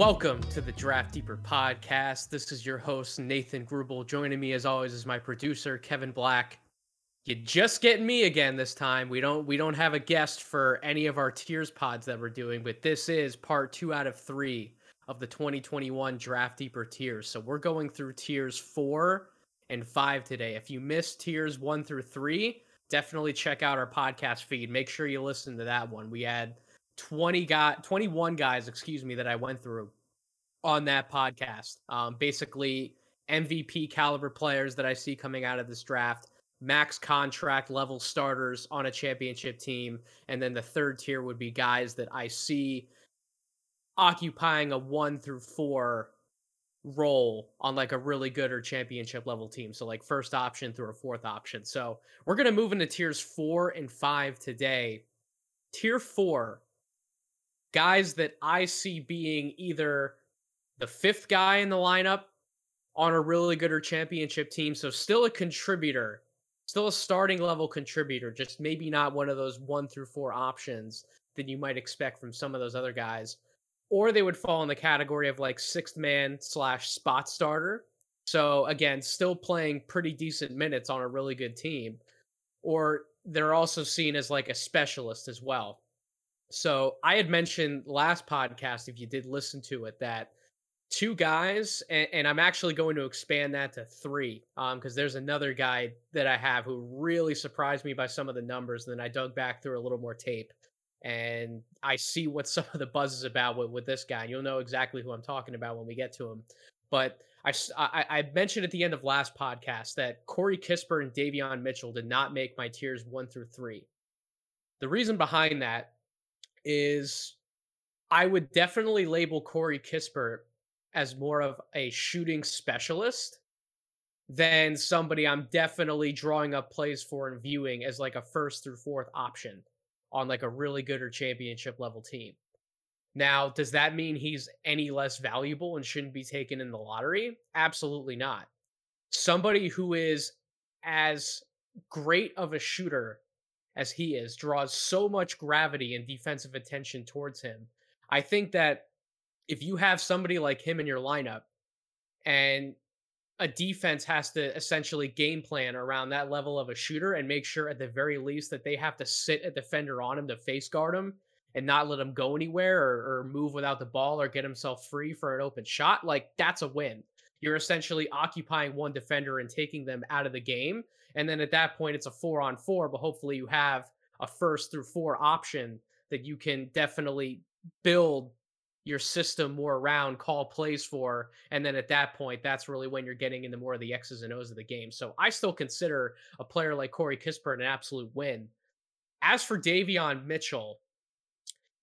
Welcome to the Draft Deeper podcast. This is your host, Nathan Grubel. Joining me as always is my producer, Kevin Black. You just getting me again this time. We don't we don't have a guest for any of our tiers pods that we're doing, but this is part two out of three of the 2021 Draft Deeper tiers. So we're going through tiers four and five today. If you missed tiers one through three, definitely check out our podcast feed. Make sure you listen to that one. We had 20 guy 21 guys excuse me that i went through on that podcast. Um, basically mvp caliber players that i see coming out of this draft max contract level starters on a championship team and then the third tier would be guys that i see occupying a one through four role on like a really good or championship level team. So like first option through a fourth option. So we're going to move into tiers four and five today. Tier four guys that I see being either the fifth guy in the lineup on a really good or championship team. So still a contributor, still a starting level contributor, just maybe not one of those one through four options that you might expect from some of those other guys. Or they would fall in the category of like sixth man slash spot starter. So again, still playing pretty decent minutes on a really good team. Or they're also seen as like a specialist as well. So I had mentioned last podcast, if you did listen to it, that two guys, and, and I'm actually going to expand that to three, because um, there's another guy that I have who really surprised me by some of the numbers. And then I dug back through a little more tape, and I see what some of the buzz is about with, with this guy. And you'll know exactly who I'm talking about when we get to him. But I, I, I mentioned at the end of last podcast that Corey Kispert and Davion Mitchell did not make my tiers one through three. The reason behind that is I would definitely label Corey Kispert as more of a shooting specialist than somebody I'm definitely drawing up plays for and viewing as like a first through fourth option on like a really good or championship level team. Now, does that mean he's any less valuable and shouldn't be taken in the lottery? Absolutely not. Somebody who is as great of a shooter as he is draws so much gravity and defensive attention towards him. I think that if you have somebody like him in your lineup and a defense has to essentially game plan around that level of a shooter and make sure at the very least that they have to sit a defender on him to face guard him and not let him go anywhere or, or move without the ball or get himself free for an open shot, like that's a win. You're essentially occupying one defender and taking them out of the game. And then at that point, it's a four on four, but hopefully you have a first through four option that you can definitely build your system more around, call plays for. And then at that point, that's really when you're getting into more of the X's and O's of the game. So I still consider a player like Corey Kispert an absolute win. As for Davion Mitchell,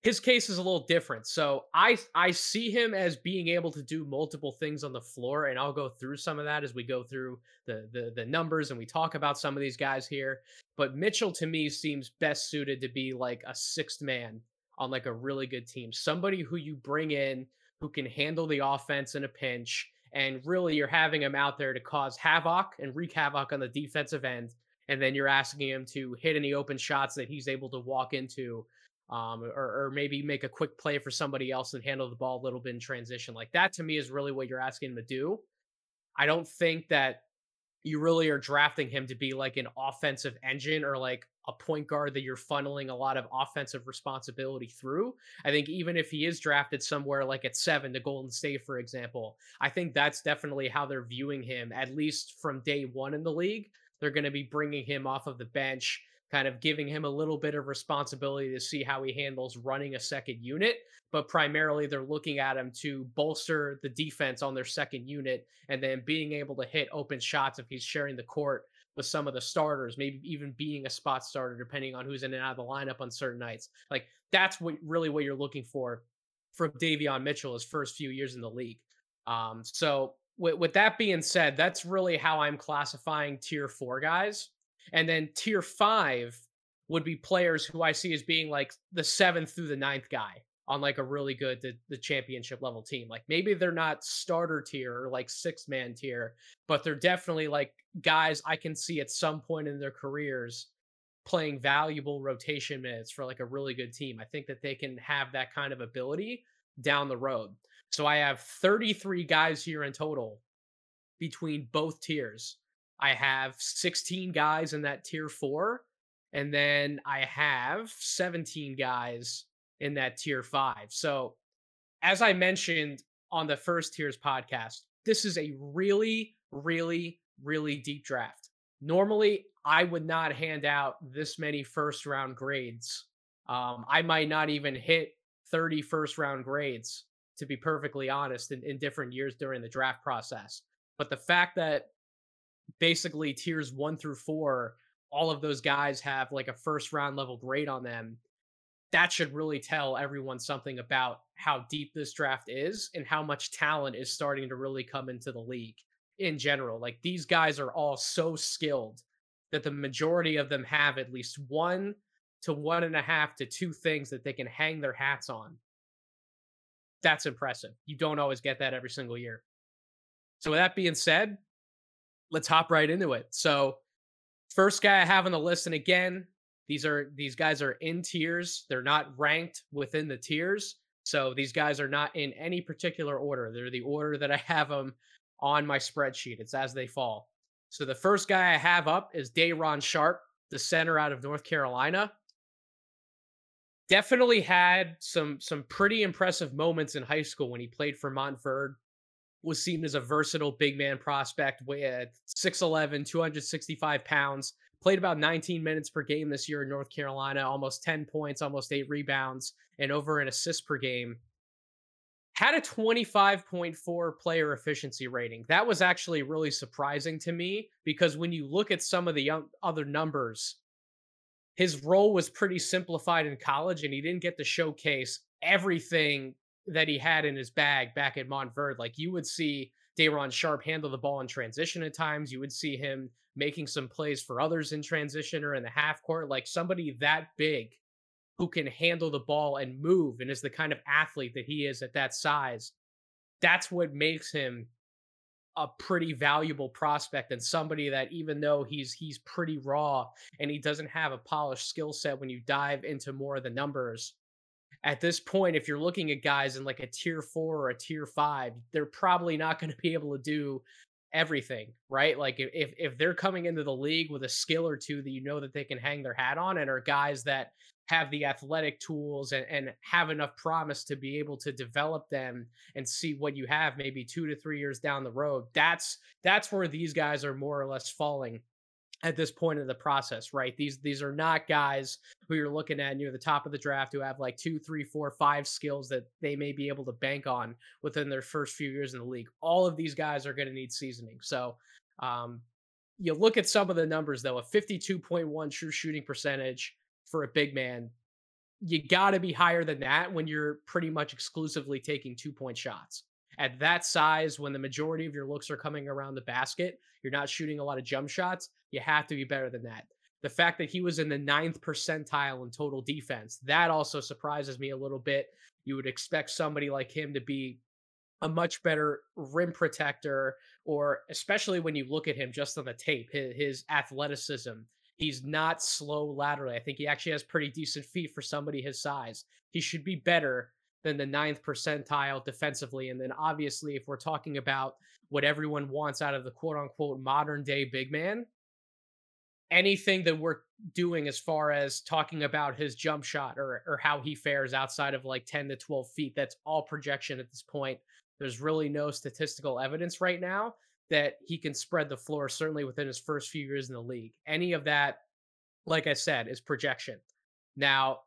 his case is a little different. So I I see him as being able to do multiple things on the floor, and I'll go through some of that as we go through the the, the numbers and we talk about some of these guys here. But Mitchell to me seems best suited to be like a sixth man on like a really good team, somebody who you bring in who can handle the offense in a pinch, and really you're having him out there to cause havoc and wreak havoc on the defensive end. And then you're asking him to hit any open shots that he's able to walk into um, or, or maybe make a quick play for somebody else and handle the ball a little bit in transition. Like that to me is really what you're asking him to do. I don't think that you really are drafting him to be like an offensive engine or like a point guard that you're funneling a lot of offensive responsibility through. I think even if he is drafted somewhere like at seven to Golden State, for example, I think that's definitely how they're viewing him, at least from day one in the league. They're going to be bringing him off of the bench kind of giving him a little bit of responsibility to see how he handles running a second unit. But primarily, they're looking at him to bolster the defense on their second unit and then being able to hit open shots if he's sharing the court with some of the starters, maybe even being a spot starter, depending on who's in and out of the lineup on certain nights. Like that's what really what you're looking for from Davion Mitchell his first few years in the league. Um, so with, with that being said, that's really how I'm classifying tier four guys. And then tier five would be players who I see as being like the seventh through the ninth guy on like a really good the, the championship level team. Like maybe they're not starter tier or like six man tier, but they're definitely like guys I can see at some point in their careers playing valuable rotation minutes for like a really good team. I think that they can have that kind of ability down the road. So I have 33 guys here in total between both tiers. I have 16 guys in that tier four, and then I have 17 guys in that tier five. So, as I mentioned on the first tiers podcast, this is a really, really, really deep draft. Normally, I would not hand out this many first round grades. Um, I might not even hit 30 first round grades, to be perfectly honest, in, in different years during the draft process. But the fact that basically tiers one through four, all of those guys have like a first round level grade on them, that should really tell everyone something about how deep this draft is and how much talent is starting to really come into the league in general. Like these guys are all so skilled that the majority of them have at least one to one and a half to two things that they can hang their hats on. That's impressive. You don't always get that every single year. So, with that being said, let's hop right into it. So, first guy I have on the list, and again, these are these guys are in tiers. They're not ranked within the tiers. So these guys are not in any particular order. They're the order that I have them on my spreadsheet. It's as they fall. So the first guy I have up is Day'Ron Sharpe, the center out of North Carolina. Definitely had some some pretty impressive moments in high school when he played for Montverde. Was seen as a versatile big man prospect with 6'11, 265 pounds. Played about 19 minutes per game this year in North Carolina, almost 10 points, almost eight rebounds, and over an assist per game had a 25.4 player efficiency rating. That was actually really surprising to me because when you look at some of the other numbers, his role was pretty simplified in college and he didn't get to showcase everything that he had in his bag back at Montverde. Like you would see Day'Ron Sharpe handle the ball in transition at times. You would see him making some plays for others in transition or in the half court. Like somebody that big who can handle the ball and move and is the kind of athlete that he is at that size. That's what makes him a pretty valuable prospect and somebody that even though he's he's pretty raw and he doesn't have a polished skill set when you dive into more of the numbers at this point if you're looking at guys in like a tier 4 or a tier 5 they're probably not going to be able to do everything right? Like if if they're coming into the league with a skill or two that you know that they can hang their hat on and are guys that have the athletic tools and, and have enough promise to be able to develop them and see what you have maybe two to three years down the road that's that's where these guys are more or less falling at this point of the process right? These these are not guys who you're looking at near the top of the draft who have like two three four five skills that they may be able to bank on within their first few years in the league. All of these guys are going to need seasoning. So um you look at some of the numbers though a 52.1 true shooting percentage for a big man, you got to be higher than that when you're pretty much exclusively taking two point shots. At that size, when the majority of your looks are coming around the basket, you're not shooting a lot of jump shots, you have to be better than that. The fact that he was in the ninth percentile in total defense, that also surprises me a little bit. You would expect somebody like him to be a much better rim protector, or especially when you look at him just on the tape, his, his athleticism He's not slow laterally. I think he actually has pretty decent feet for somebody his size. He should be better than the ninth percentile defensively. And then obviously, if we're talking about what everyone wants out of the quote unquote modern day big man, anything that we're doing as far as talking about his jump shot or or how he fares outside of like 10 to 12 feet, that's all projection at this point. There's really no statistical evidence right now that he can spread the floor, certainly within his first few years in the league. Any of that, like I said, is projection. Now,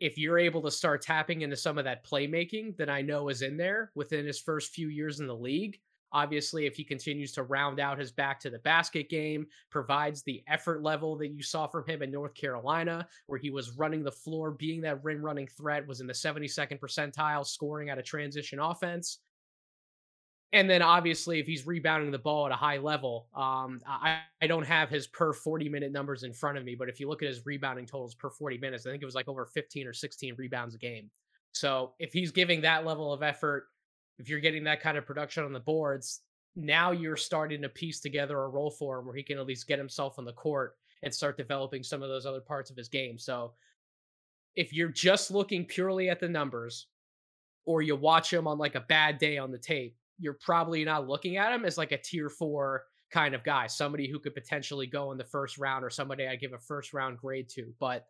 if you're able to start tapping into some of that playmaking that I know is in there within his first few years in the league, obviously, if he continues to round out his back to the basket game, provides the effort level that you saw from him in North Carolina, where he was running the floor, being that rim running threat, was in the 72nd percentile, scoring at a transition offense and then obviously if he's rebounding the ball at a high level um, I, I don't have his per 40 minute numbers in front of me but if you look at his rebounding totals per 40 minutes i think it was like over 15 or 16 rebounds a game. So if he's giving that level of effort if you're getting that kind of production on the boards now you're starting to piece together a role for him where he can at least get himself on the court and start developing some of those other parts of his game. So if you're just looking purely at the numbers or you watch him on like a bad day on the tape, you're probably not looking at him as like a tier four kind of guy, somebody who could potentially go in the first round or somebody I give a first round grade to. But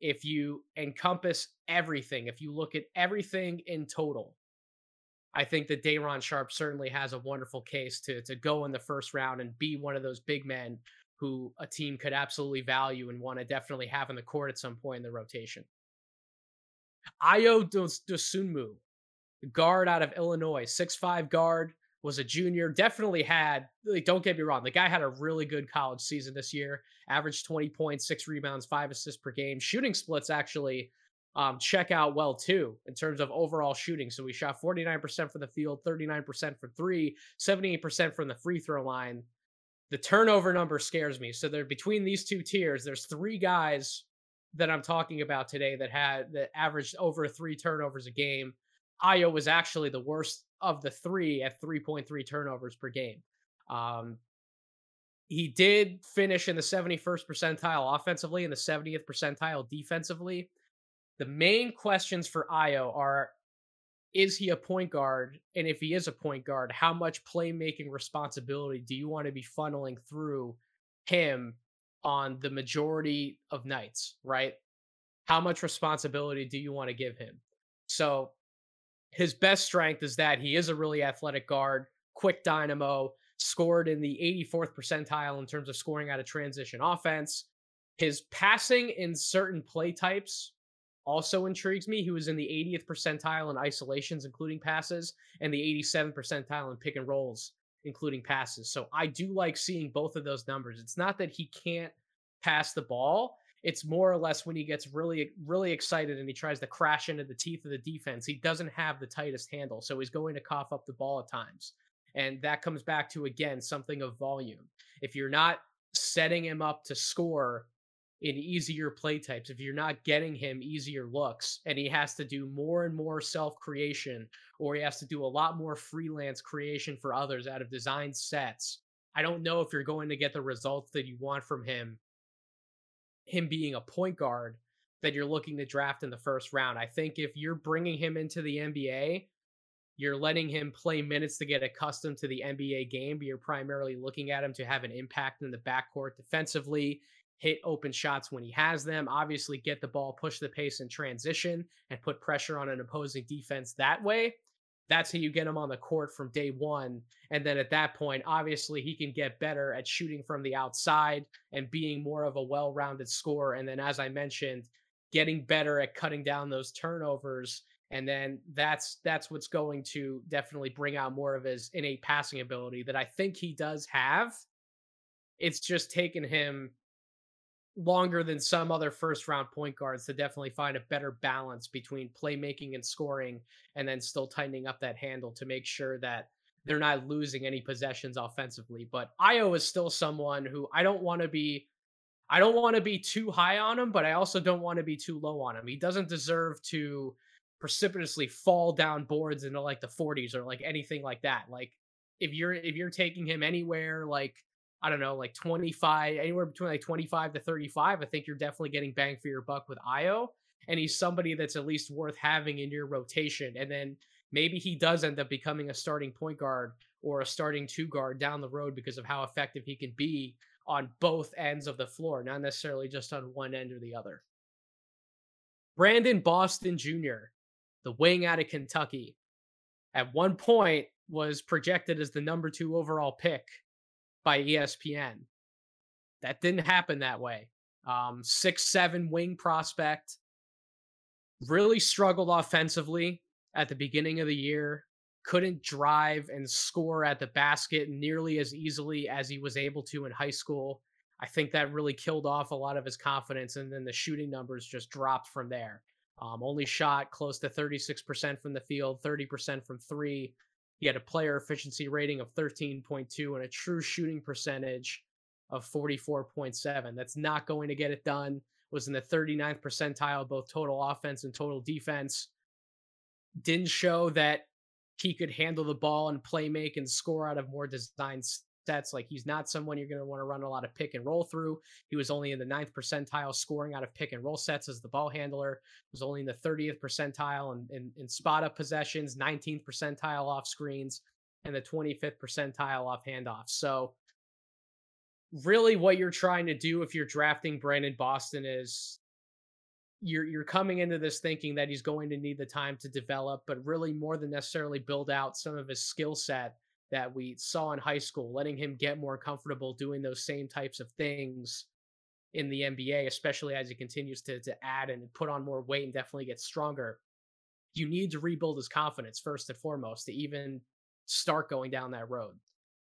if you encompass everything, if you look at everything in total, I think that Day'Ron Sharpe certainly has a wonderful case to to go in the first round and be one of those big men who a team could absolutely value and want to definitely have in the court at some point in the rotation. Ayo Dosunmu, guard out of Illinois, six-five guard, was a junior, definitely had, like, don't get me wrong, the guy had a really good college season this year, averaged 20 points, six rebounds, five assists per game. Shooting splits actually um, check out well too in terms of overall shooting. So we shot 49% from the field, 39% from three, 78% from the free throw line. The turnover number scares me. So they're between these two tiers, there's three guys that I'm talking about today that had that averaged over three turnovers a game. Ayo was actually the worst of the three at 3.3 turnovers per game. Um, he did finish in the 71st percentile offensively and the 70th percentile defensively. The main questions for Ayo are is he a point guard? And if he is a point guard, how much playmaking responsibility do you want to be funneling through him on the majority of nights, right? How much responsibility do you want to give him? So his best strength is that he is a really athletic guard, quick dynamo, scored in the 84th percentile in terms of scoring out of transition offense. His passing in certain play types also intrigues me. He was in the 80th percentile in isolations, including passes, and the 87th percentile in pick and rolls, including passes. So I do like seeing both of those numbers. It's not that he can't pass the ball. It's more or less when he gets really, really excited and he tries to crash into the teeth of the defense. He doesn't have the tightest handle, so he's going to cough up the ball at times. And that comes back to, again, something of volume. If you're not setting him up to score in easier play types, if you're not getting him easier looks and he has to do more and more self creation or he has to do a lot more freelance creation for others out of design sets, I don't know if you're going to get the results that you want from him him being a point guard that you're looking to draft in the first round. I think if you're bringing him into the NBA, you're letting him play minutes to get accustomed to the NBA game, but you're primarily looking at him to have an impact in the backcourt defensively, hit open shots when he has them, obviously get the ball, push the pace in transition, and put pressure on an opposing defense that way that's how you get him on the court from day one. And then at that point, obviously, he can get better at shooting from the outside and being more of a well rounded scorer. And then, as I mentioned, getting better at cutting down those turnovers. And then that's that's what's going to definitely bring out more of his innate passing ability that I think he does have. It's just taken him longer than some other first round point guards to definitely find a better balance between playmaking and scoring and then still tightening up that handle to make sure that they're not losing any possessions offensively. But Ayo is still someone who I don't want to be I don't want to be too high on him, but I also don't want to be too low on him. He doesn't deserve to precipitously fall down boards into like the 40s or like anything like that. Like if you're if you're taking him anywhere like I don't know, like 25, anywhere between like 25 to 35, I think you're definitely getting bang for your buck with Ayo. And he's somebody that's at least worth having in your rotation. And then maybe he does end up becoming a starting point guard or a starting two guard down the road because of how effective he can be on both ends of the floor, not necessarily just on one end or the other. Brandon Boston Jr., the wing out of Kentucky, at one point was projected as the number two overall pick by ESPN. That didn't happen that way. Um, six seven wing prospect really struggled offensively at the beginning of the year. Couldn't drive and score at the basket nearly as easily as he was able to in high school. I think that really killed off a lot of his confidence, and then the shooting numbers just dropped from there. Um, only shot close to 36% from the field, 30% from three, he had a player efficiency rating of 13.2 and a true shooting percentage of 44.7. That's not going to get it done. Was in the 39th percentile, both total offense and total defense. Didn't show that he could handle the ball and play make and score out of more designed sets. Like he's not someone you're going to want to run a lot of pick and roll through. He was only in the ninth percentile scoring out of pick and roll sets as the ball handler. Was only in the 30th percentile in, in, in spot up possessions, 19th percentile off screens, and the 25th percentile off handoffs. So really what you're trying to do if you're drafting Brandon Boston is you're you're coming into this thinking that he's going to need the time to develop, but really more than necessarily build out some of his skill set that we saw in high school, letting him get more comfortable doing those same types of things in the NBA, especially as he continues to to add and put on more weight and definitely get stronger. You need to rebuild his confidence first and foremost to even start going down that road.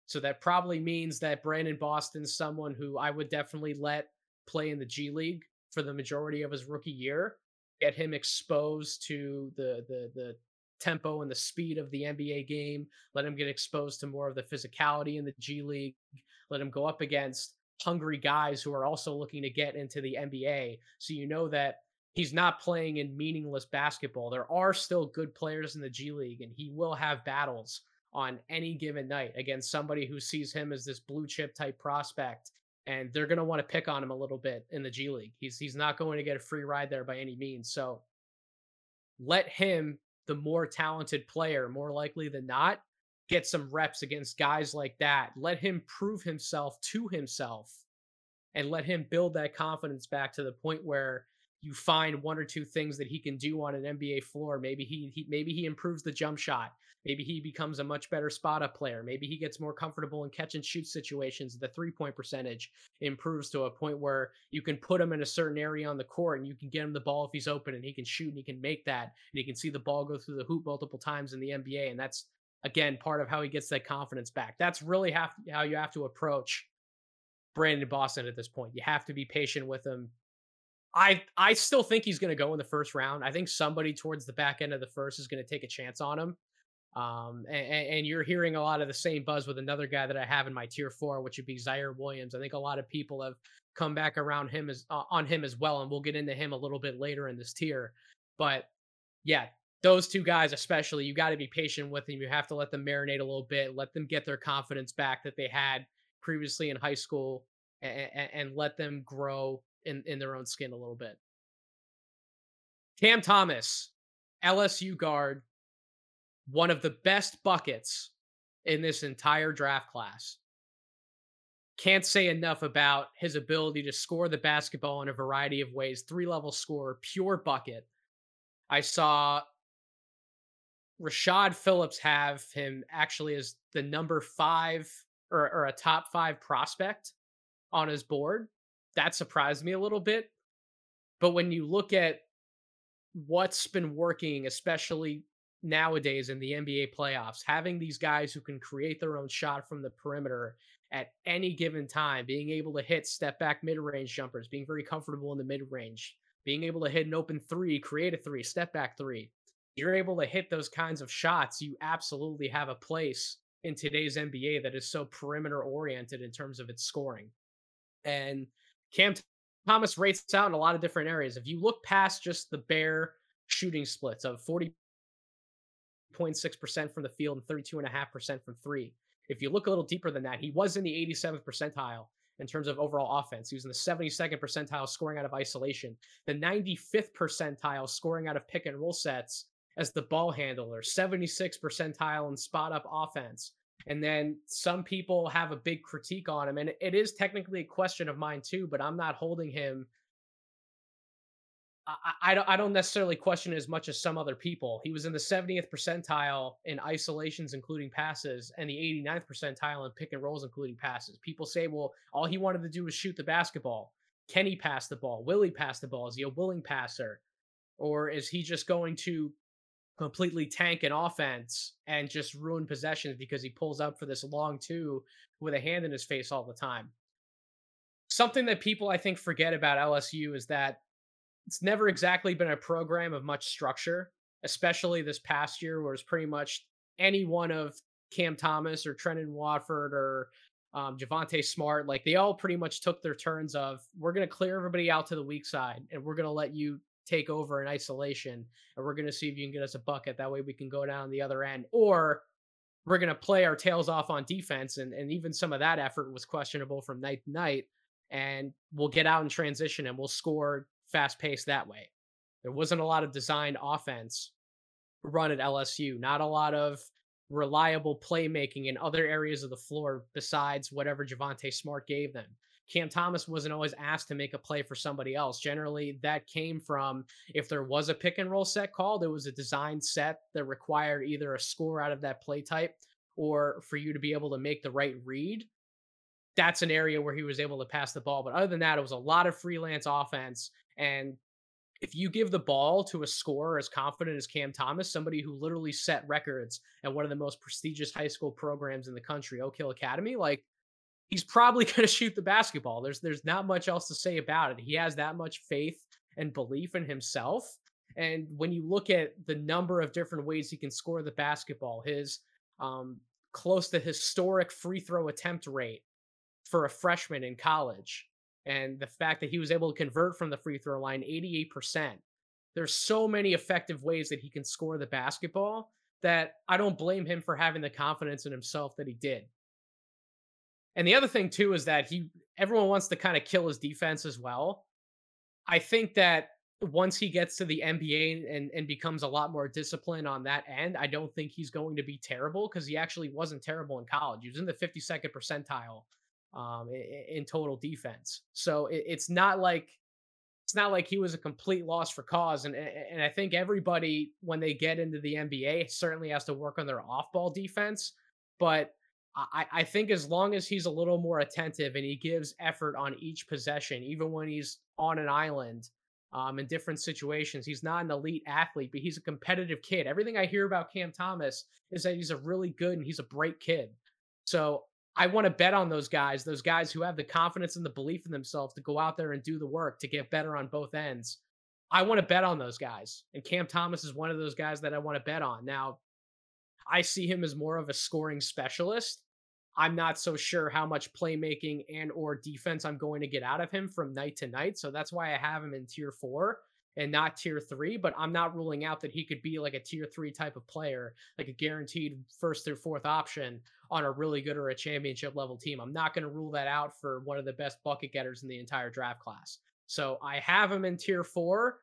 So that probably means that Brandon Boston's someone who I would definitely let play in the G League for the majority of his rookie year, get him exposed to the the the tempo and the speed of the NBA game, let him get exposed to more of the physicality in the G League, let him go up against hungry guys who are also looking to get into the NBA. So you know that he's not playing in meaningless basketball. There are still good players in the G League and he will have battles on any given night against somebody who sees him as this blue chip type prospect and they're going to want to pick on him a little bit in the G League. He's he's not going to get a free ride there by any means. So let him, the more talented player, more likely than not, get some reps against guys like that. Let him prove himself to himself and let him build that confidence back to the point where you find one or two things that he can do on an NBA floor. Maybe he, he maybe he improves the jump shot. Maybe he becomes a much better spot up player. Maybe he gets more comfortable in catch and shoot situations. The three point percentage improves to a point where you can put him in a certain area on the court and you can get him the ball if he's open and he can shoot and he can make that and he can see the ball go through the hoop multiple times in the NBA. And that's again part of how he gets that confidence back. That's really how you have to approach Brandon Boston at this point. You have to be patient with him. I I still think he's going to go in the first round. I think somebody towards the back end of the first is going to take a chance on him. Um, and, and, you're hearing a lot of the same buzz with another guy that I have in my tier four, which would be Ziaire Williams. I think a lot of people have come back around him as uh, on him as well, and we'll get into him a little bit later in this tier. But yeah, those two guys especially, you got to be patient with them. You have to let them marinate a little bit, let them get their confidence back that they had previously in high school, and, and let them grow in in their own skin a little bit. Cam Thomas, LSU guard one of the best buckets in this entire draft class. Can't say enough about his ability to score the basketball in a variety of ways. Three level scorer, pure bucket. I saw Rashad Phillips have him actually as the number five or, or a top five prospect on his board. That surprised me a little bit. But when you look at what's been working, especially nowadays in the NBA playoffs, having these guys who can create their own shot from the perimeter at any given time, being able to hit step back mid range jumpers, being very comfortable in the mid range, being able to hit an open three, create a three, step back three. You're able to hit those kinds of shots. You absolutely have a place in today's NBA that is so perimeter oriented in terms of its scoring. And Cam Thomas rates out in a lot of different areas. If you look past just the bare shooting splits of 40 0.6% from the field and 32.5% from three. If you look a little deeper than that, he was in the 87th percentile in terms of overall offense. He was in the 72nd percentile scoring out of isolation, the 95th percentile scoring out of pick and roll sets as the ball handler, 76th percentile in spot up offense. And then some people have a big critique on him. And it is technically a question of mine too, but I'm not holding him I, I, don't necessarily question as much as some other people. He was in the 70th percentile in isolations, including passes, and the 89th percentile in pick and rolls, including passes. People say, well, all he wanted to do was shoot the basketball. Can he pass the ball? Will he pass the ball? Is he a willing passer? Or is he just going to completely tank an offense and just ruin possessions because he pulls up for this long two with a hand in his face all the time? Something that people I think forget about LSU is that it's never exactly been a program of much structure, especially this past year, where it's pretty much any one of Cam Thomas or Trendon Watford or um, Javonte Smart, like they all pretty much took their turns of we're going to clear everybody out to the weak side and we're going to let you take over in isolation and we're going to see if you can get us a bucket. That way we can go down the other end. Or we're going to play our tails off on defense. And, and even some of that effort was questionable from night to night. And we'll get out in transition and we'll score fast paced that way. There wasn't a lot of designed offense run at LSU, not a lot of reliable playmaking in other areas of the floor besides whatever Javonte Smart gave them. Cam Thomas wasn't always asked to make a play for somebody else. Generally, that came from if there was a pick and roll set called, it was a designed set that required either a score out of that play type or for you to be able to make the right read. That's an area where he was able to pass the ball. But other than that, it was a lot of freelance offense. And if you give the ball to a scorer as confident as Cam Thomas, somebody who literally set records at one of the most prestigious high school programs in the country, Oak Hill Academy, like he's probably going to shoot the basketball. There's there's not much else to say about it. He has that much faith and belief in himself. And when you look at the number of different ways he can score the basketball, his um, close to historic free throw attempt rate for a freshman in college, and the fact that he was able to convert from the free throw line 88%. There's so many effective ways that he can score the basketball that I don't blame him for having the confidence in himself that he did. And the other thing too is that he everyone wants to kind of kill his defense as well. I think that once he gets to the NBA and, and becomes a lot more disciplined on that end, I don't think he's going to be terrible because he actually wasn't terrible in college. He was in the 52nd percentile um, in, total defense. So it, it's not like it's not like he was a complete loss for cause. And and I think everybody when they get into the NBA certainly has to work on their off ball defense. But I, I think as long as he's a little more attentive and he gives effort on each possession, even when he's on an island, um, in different situations. He's not an elite athlete, but he's a competitive kid. Everything I hear about Cam Thomas is that he's a really good and he's a bright kid. So I want to bet on those guys, those guys who have the confidence and the belief in themselves to go out there and do the work to get better on both ends. I want to bet on those guys. And Cam Thomas is one of those guys that I want to bet on. Now, I see him as more of a scoring specialist. I'm not so sure how much playmaking and or defense I'm going to get out of him from night to night. So that's why I have him in tier 4 and not tier three, but I'm not ruling out that he could be like a tier three type of player, like a guaranteed first through fourth option on a really good or a championship level team. I'm not going to rule that out for one of the best bucket getters in the entire draft class. So I have him in tier four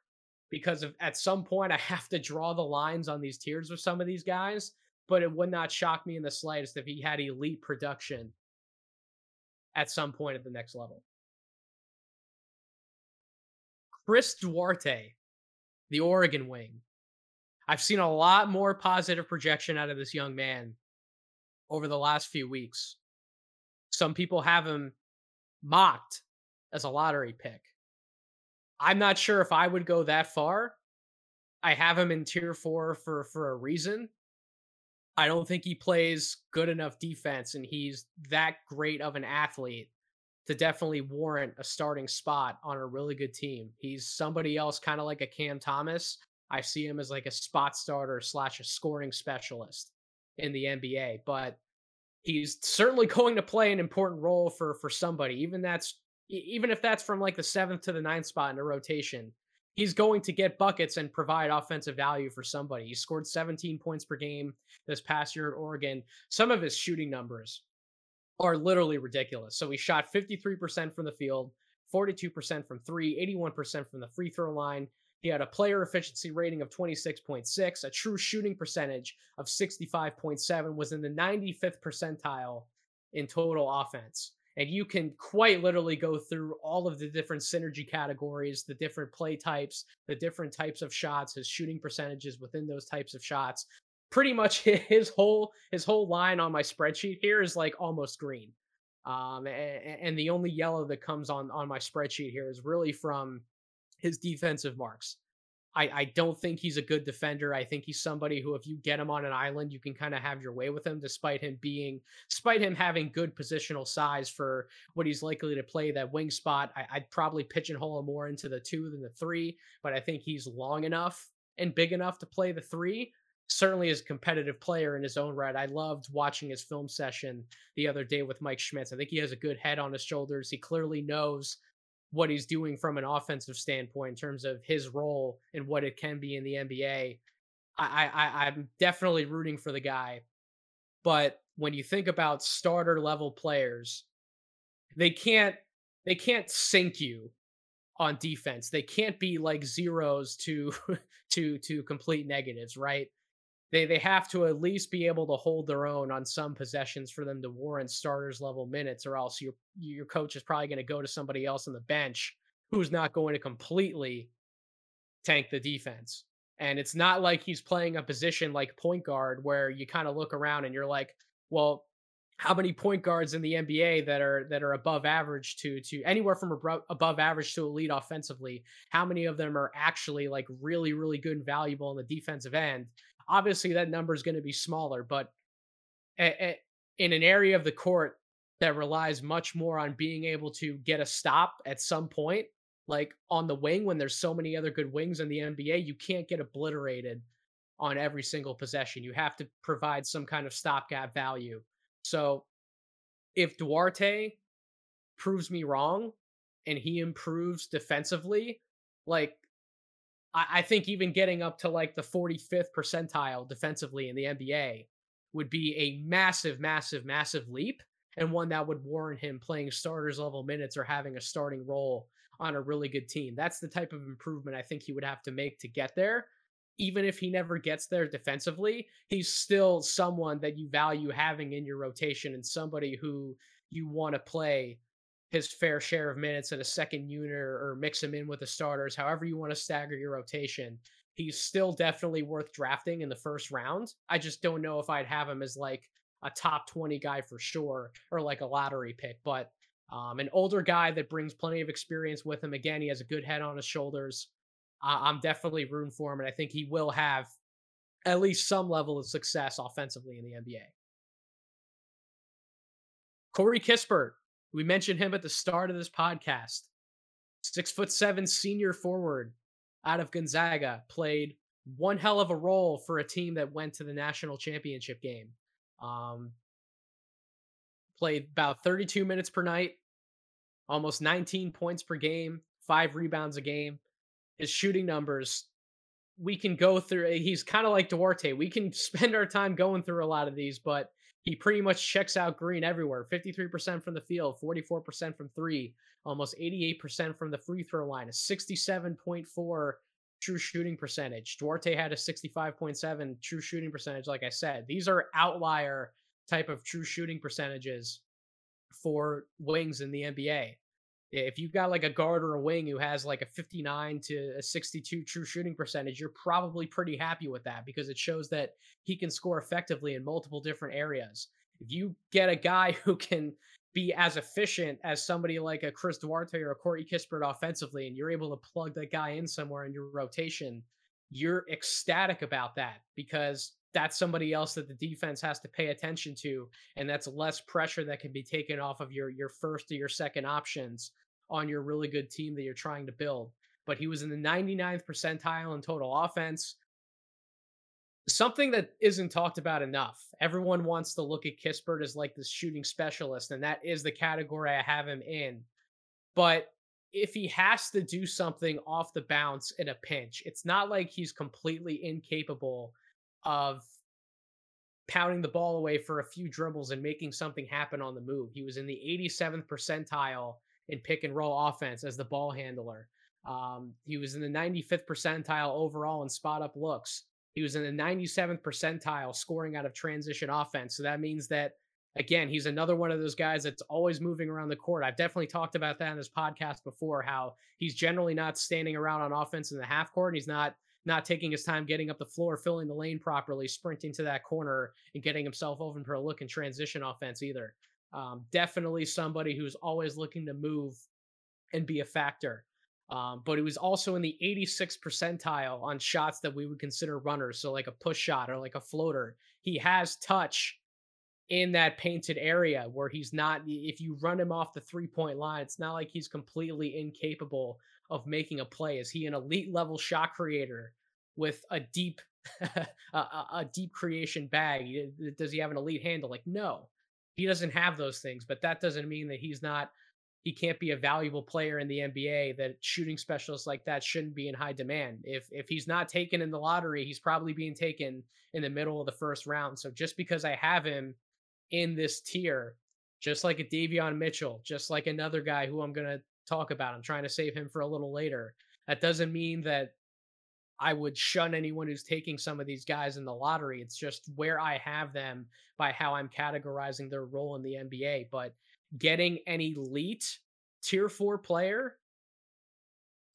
because of, at some point I have to draw the lines on these tiers with some of these guys, but it would not shock me in the slightest if he had elite production at some point at the next level. Chris Duarte, the Oregon wing. I've seen a lot more positive projection out of this young man over the last few weeks. Some people have him mocked as a lottery pick. I'm not sure if I would go that far. I have him in tier four for for a reason. I don't think he plays good enough defense, and he's that great of an athlete to definitely warrant a starting spot on a really good team. He's somebody else, kind of like a Cam Thomas. I see him as like a spot starter slash a scoring specialist in the NBA, but he's certainly going to play an important role for for somebody. Even that's even if that's from like the seventh to the ninth spot in a rotation, he's going to get buckets and provide offensive value for somebody. He scored 17 points per game this past year at Oregon. Some of his shooting numbers are literally ridiculous. So he shot 53% from the field, 42% from three, 81% from the free throw line. He had a player efficiency rating of 26.6, a true shooting percentage of 65.7, was in the 95th percentile in total offense. And you can quite literally go through all of the different synergy categories, the different play types, the different types of shots, his shooting percentages within those types of shots pretty much his whole his whole line on my spreadsheet here is like almost green. Um, and, and the only yellow that comes on on my spreadsheet here is really from his defensive marks. I, I don't think he's a good defender. I think he's somebody who, if you get him on an island, you can kind of have your way with him, despite him being, despite him having good positional size for what he's likely to play that wing spot. I, would probably pigeonhole him more into the two than the three, but I think he's long enough and big enough to play the three certainly is a competitive player in his own right. I loved watching his film session the other day with Mike Schmitz. I think he has a good head on his shoulders. He clearly knows what he's doing from an offensive standpoint in terms of his role and what it can be in the NBA. I, I I'm definitely rooting for the guy But when you think about starter level players, they can't they can't sink you on defense. They can't be like zeros to to to complete negatives, right? They they have to at least be able to hold their own on some possessions for them to warrant starters level minutes, or else your your coach is probably going to go to somebody else on the bench who's not going to completely tank the defense. And it's not like he's playing a position like point guard where you kind of look around and you're like, well, how many point guards in the NBA that are that are above average to to anywhere from above average to elite offensively? How many of them are actually like really really good and valuable on the defensive end? Obviously, that number is going to be smaller, but a, a, in an area of the court that relies much more on being able to get a stop at some point, like on the wing when there's so many other good wings in the NBA, you can't get obliterated on every single possession. You have to provide some kind of stopgap value. So if Duarte proves me wrong and he improves defensively, like I, I think even getting up to like the 45th percentile defensively in the NBA would be a massive, massive, massive leap and one that would warrant him playing starters level minutes or having a starting role on a really good team. That's the type of improvement I think he would have to make to get there even if he never gets there defensively, he's still someone that you value having in your rotation and somebody who you want to play his fair share of minutes at a second unit or mix him in with the starters, however you want to stagger your rotation. He's still definitely worth drafting in the first round. I just don't know if I'd have him as like a top 20 guy for sure or like a lottery pick, but um, an older guy that brings plenty of experience with him. Again, he has a good head on his shoulders. I'm definitely rooting for him, and I think he will have at least some level of success offensively in the NBA. Corey Kispert, we mentioned him at the start of this podcast. Six foot seven senior forward out of Gonzaga played one hell of a role for a team that went to the national championship game. Um, played about 32 minutes per night, almost 19 points per game, five rebounds a game his shooting numbers, we can go through. He's kind of like Duarte. We can spend our time going through a lot of these, but he pretty much checks out green everywhere 53% from the field, 44% from three, almost 88% from the free throw line, a 67.4 true shooting percentage. Duarte had a 65.7 true shooting percentage, like I said. These are outlier type of true shooting percentages for wings in the NBA if you've got like a guard or a wing who has like a 59 to a 62 true shooting percentage, you're probably pretty happy with that because it shows that he can score effectively in multiple different areas. If you get a guy who can be as efficient as somebody like a Chris Duarte or a Corey Kispert offensively, and you're able to plug that guy in somewhere in your rotation, you're ecstatic about that because that's somebody else that the defense has to pay attention to and that's less pressure that can be taken off of your your first or your second options on your really good team that you're trying to build. But he was in the 99th percentile in total offense. Something that isn't talked about enough. Everyone wants to look at kispert as like this shooting specialist and that is the category i have him in. But if he has to do something off the bounce in a pinch it's not like he's completely incapable of pounding the ball away for a few dribbles and making something happen on the move. He was in the 87th percentile in pick and roll offense as the ball handler. Um, he was in the 95th percentile overall in spot up looks. He was in the 97th percentile scoring out of transition offense. So that means that, again, he's another one of those guys that's always moving around the court. I've definitely talked about that in this podcast before, how he's generally not standing around on offense in the half court. He's not not taking his time getting up the floor, filling the lane properly, sprinting to that corner, and getting himself open for a look and transition offense either. Um, definitely somebody who's always looking to move and be a factor. Um, but he was also in the 86th percentile on shots that we would consider runners. So, like a push shot or like a floater. He has touch in that painted area where he's not, if you run him off the three point line, it's not like he's completely incapable of making a play? Is he an elite level shot creator with a deep a, a, deep creation bag? Does he have an elite handle? Like no. He doesn't have those things, but that doesn't mean that he's not he can't be a valuable player in the NBA, that shooting specialists like that shouldn't be in high demand. If if he's not taken in the lottery, he's probably being taken in the middle of the first round. So just because I have him in this tier, just like a Davion Mitchell, just like another guy who I'm gonna talk about, I'm trying to save him for a little later. That doesn't mean that I would shun anyone who's taking some of these guys in the lottery. It's just where I have them by how I'm categorizing their role in the NBA. But getting an elite tier four player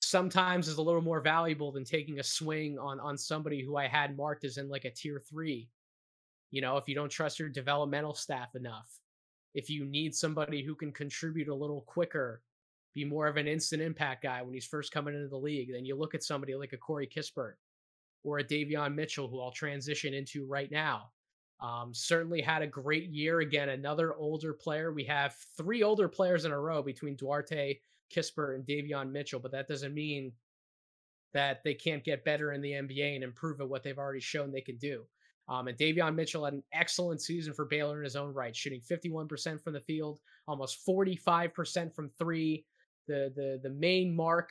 sometimes is a little more valuable than taking a swing on on somebody who I had marked as in like a tier three. You know, if you don't trust your developmental staff enough, if you need somebody who can contribute a little quicker, be more of an instant impact guy when he's first coming into the league, then you look at somebody like a Corey Kispert or a Davion Mitchell, who I'll transition into right now. Um, certainly had a great year. Again, another older player. We have three older players in a row between Duarte, Kispert, and Davion Mitchell, but that doesn't mean that they can't get better in the NBA and improve at what they've already shown they can do. Um, and Davion Mitchell had an excellent season for Baylor in his own right, shooting 51% from the field, almost 45% from three. The the the main mark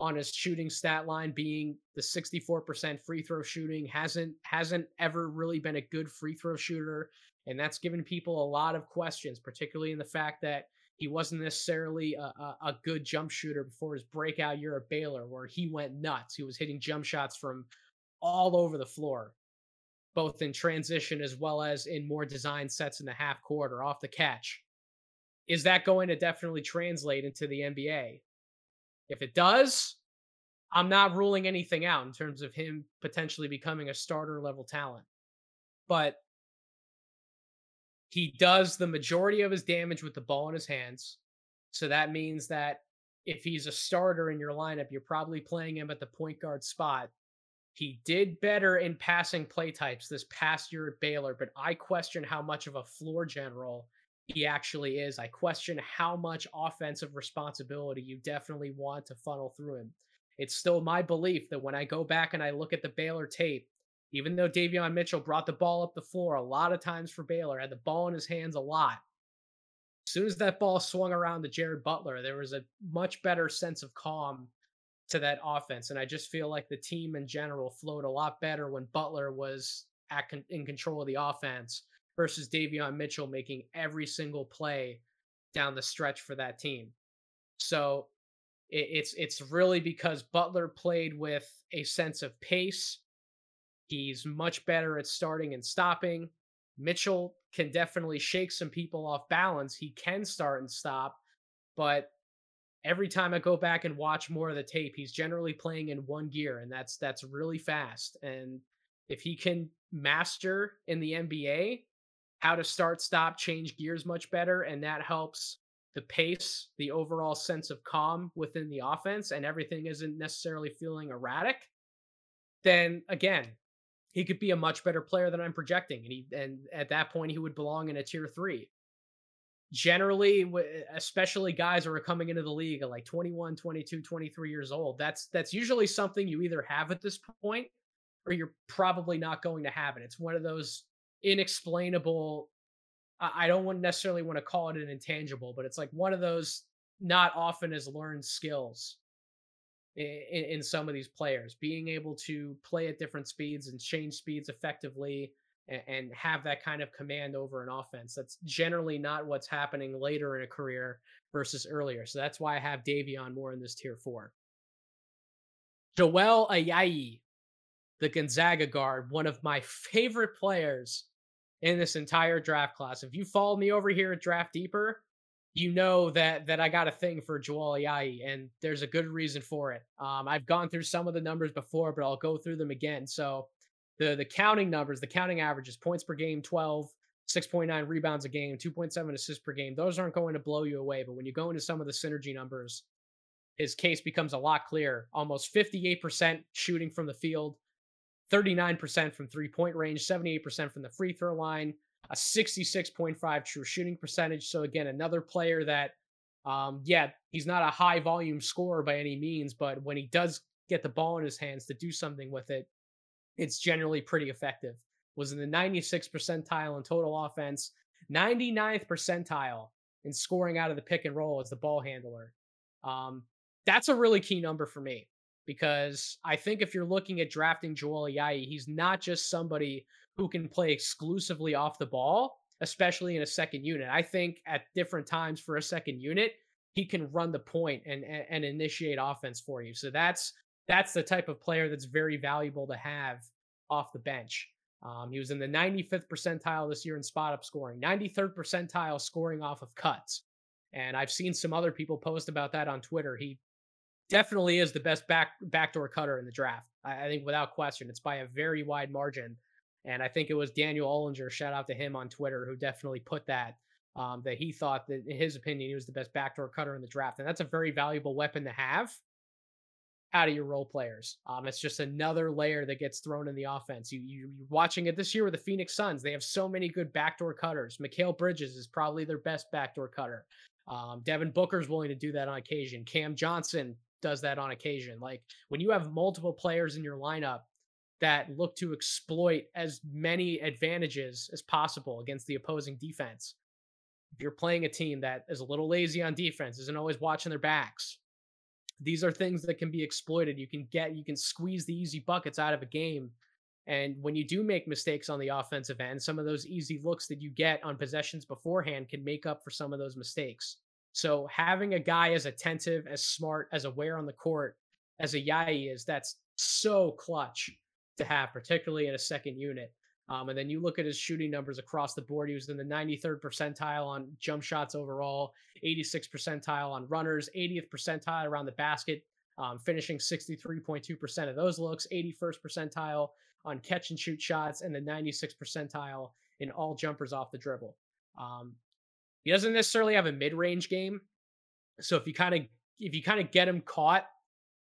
on his shooting stat line being the 64% free throw shooting hasn't hasn't ever really been a good free throw shooter and that's given people a lot of questions particularly in the fact that he wasn't necessarily a, a, a good jump shooter before his breakout year at Baylor where he went nuts. He was hitting jump shots from all over the floor both in transition as well as in more designed sets in the half court or off the catch is that going to definitely translate into the NBA if it does, I'm not ruling anything out in terms of him potentially becoming a starter level talent. But he does the majority of his damage with the ball in his hands. So that means that if he's a starter in your lineup, you're probably playing him at the point guard spot. He did better in passing play types this past year at Baylor, but I question how much of a floor general he actually is. I question how much offensive responsibility you definitely want to funnel through him. It's still my belief that when I go back and I look at the Baylor tape, even though Davion Mitchell brought the ball up the floor a lot of times for Baylor, had the ball in his hands a lot. As soon as that ball swung around to Jared Butler, there was a much better sense of calm to that offense. And I just feel like the team in general flowed a lot better when Butler was at in control of the offense versus Davion Mitchell making every single play down the stretch for that team. So it, it's it's really because Butler played with a sense of pace. He's much better at starting and stopping. Mitchell can definitely shake some people off balance. He can start and stop, but every time I go back and watch more of the tape, he's generally playing in one gear, and that's that's really fast. And if he can master in the NBA how to start, stop, change gears much better. And that helps the pace, the overall sense of calm within the offense, and everything isn't necessarily feeling erratic. Then again, he could be a much better player than I'm projecting. And he and at that point he would belong in a tier three. Generally, especially guys who are coming into the league at like 21, 22, 23 years old, that's that's usually something you either have at this point or you're probably not going to have it. It's one of those inexplainable I don't want necessarily want to call it an intangible, but it's like one of those not often as learned skills in, in, some of these players. Being able to play at different speeds and change speeds effectively and, and have that kind of command over an offense. That's generally not what's happening later in a career versus earlier. So that's why I have Davion more in this tier four. Joel Ayayi the Gonzaga guard, one of my favorite players in this entire draft class. If you follow me over here at Draft Deeper, you know that that I got a thing for Joel and there's a good reason for it. Um, I've gone through some of the numbers before, but I'll go through them again. So the the counting numbers, the counting averages, points per game, 12, 6.9 rebounds a game, 2.7 assists per game. Those aren't going to blow you away, but when you go into some of the synergy numbers, his case becomes a lot clearer. Almost 58% shooting from the field, 39% from three point range, 78% from the free throw line, a 66.5 true shooting percentage. So, again, another player that, um, yeah, he's not a high volume scorer by any means, but when he does get the ball in his hands to do something with it, it's generally pretty effective. Was in the 96th percentile in total offense, 99th percentile in scoring out of the pick and roll as the ball handler. Um, that's a really key number for me because I think if you're looking at drafting Joel Ayayi, he's not just somebody who can play exclusively off the ball, especially in a second unit. I think at different times for a second unit, he can run the point and, and, and initiate offense for you. So that's that's the type of player that's very valuable to have off the bench. Um, he was in the 95th percentile this year in spot up scoring, 93rd percentile scoring off of cuts. And I've seen some other people post about that on Twitter. He definitely is the best back backdoor cutter in the draft. I, I think without question, it's by a very wide margin. And I think it was Daniel Ollinger, shout out to him on Twitter, who definitely put that um, that he thought that in his opinion he was the best backdoor cutter in the draft, and that's a very valuable weapon to have out of your role players. Um, it's just another layer that gets thrown in the offense. You, you you're watching it this year with the Phoenix Suns. They have so many good backdoor cutters. Mikal Bridges is probably their best backdoor cutter. Um, Devin Booker's willing to do that on occasion. Cam Johnson does that on occasion. Like when you have multiple players in your lineup that look to exploit as many advantages as possible against the opposing defense. If you're playing a team that is a little lazy on defense, isn't always watching their backs, these are things that can be exploited. You can get, you can squeeze the easy buckets out of a game. And when you do make mistakes on the offensive end, some of those easy looks that you get on possessions beforehand can make up for some of those mistakes. So having a guy as attentive, as smart, as aware on the court as Ayayi is, that's so clutch to have, particularly in a second unit. Um, and then you look at his shooting numbers across the board. He was in the 93rd percentile on jump shots overall, 86th percentile on runners, 80th percentile around the basket, um, finishing 63.2% of those looks, 81st percentile on catch and shoot shots, and the 96th percentile in all jumpers off the dribble. Um, he doesn't necessarily have a mid-range game, so if you kind of if you kind of get him caught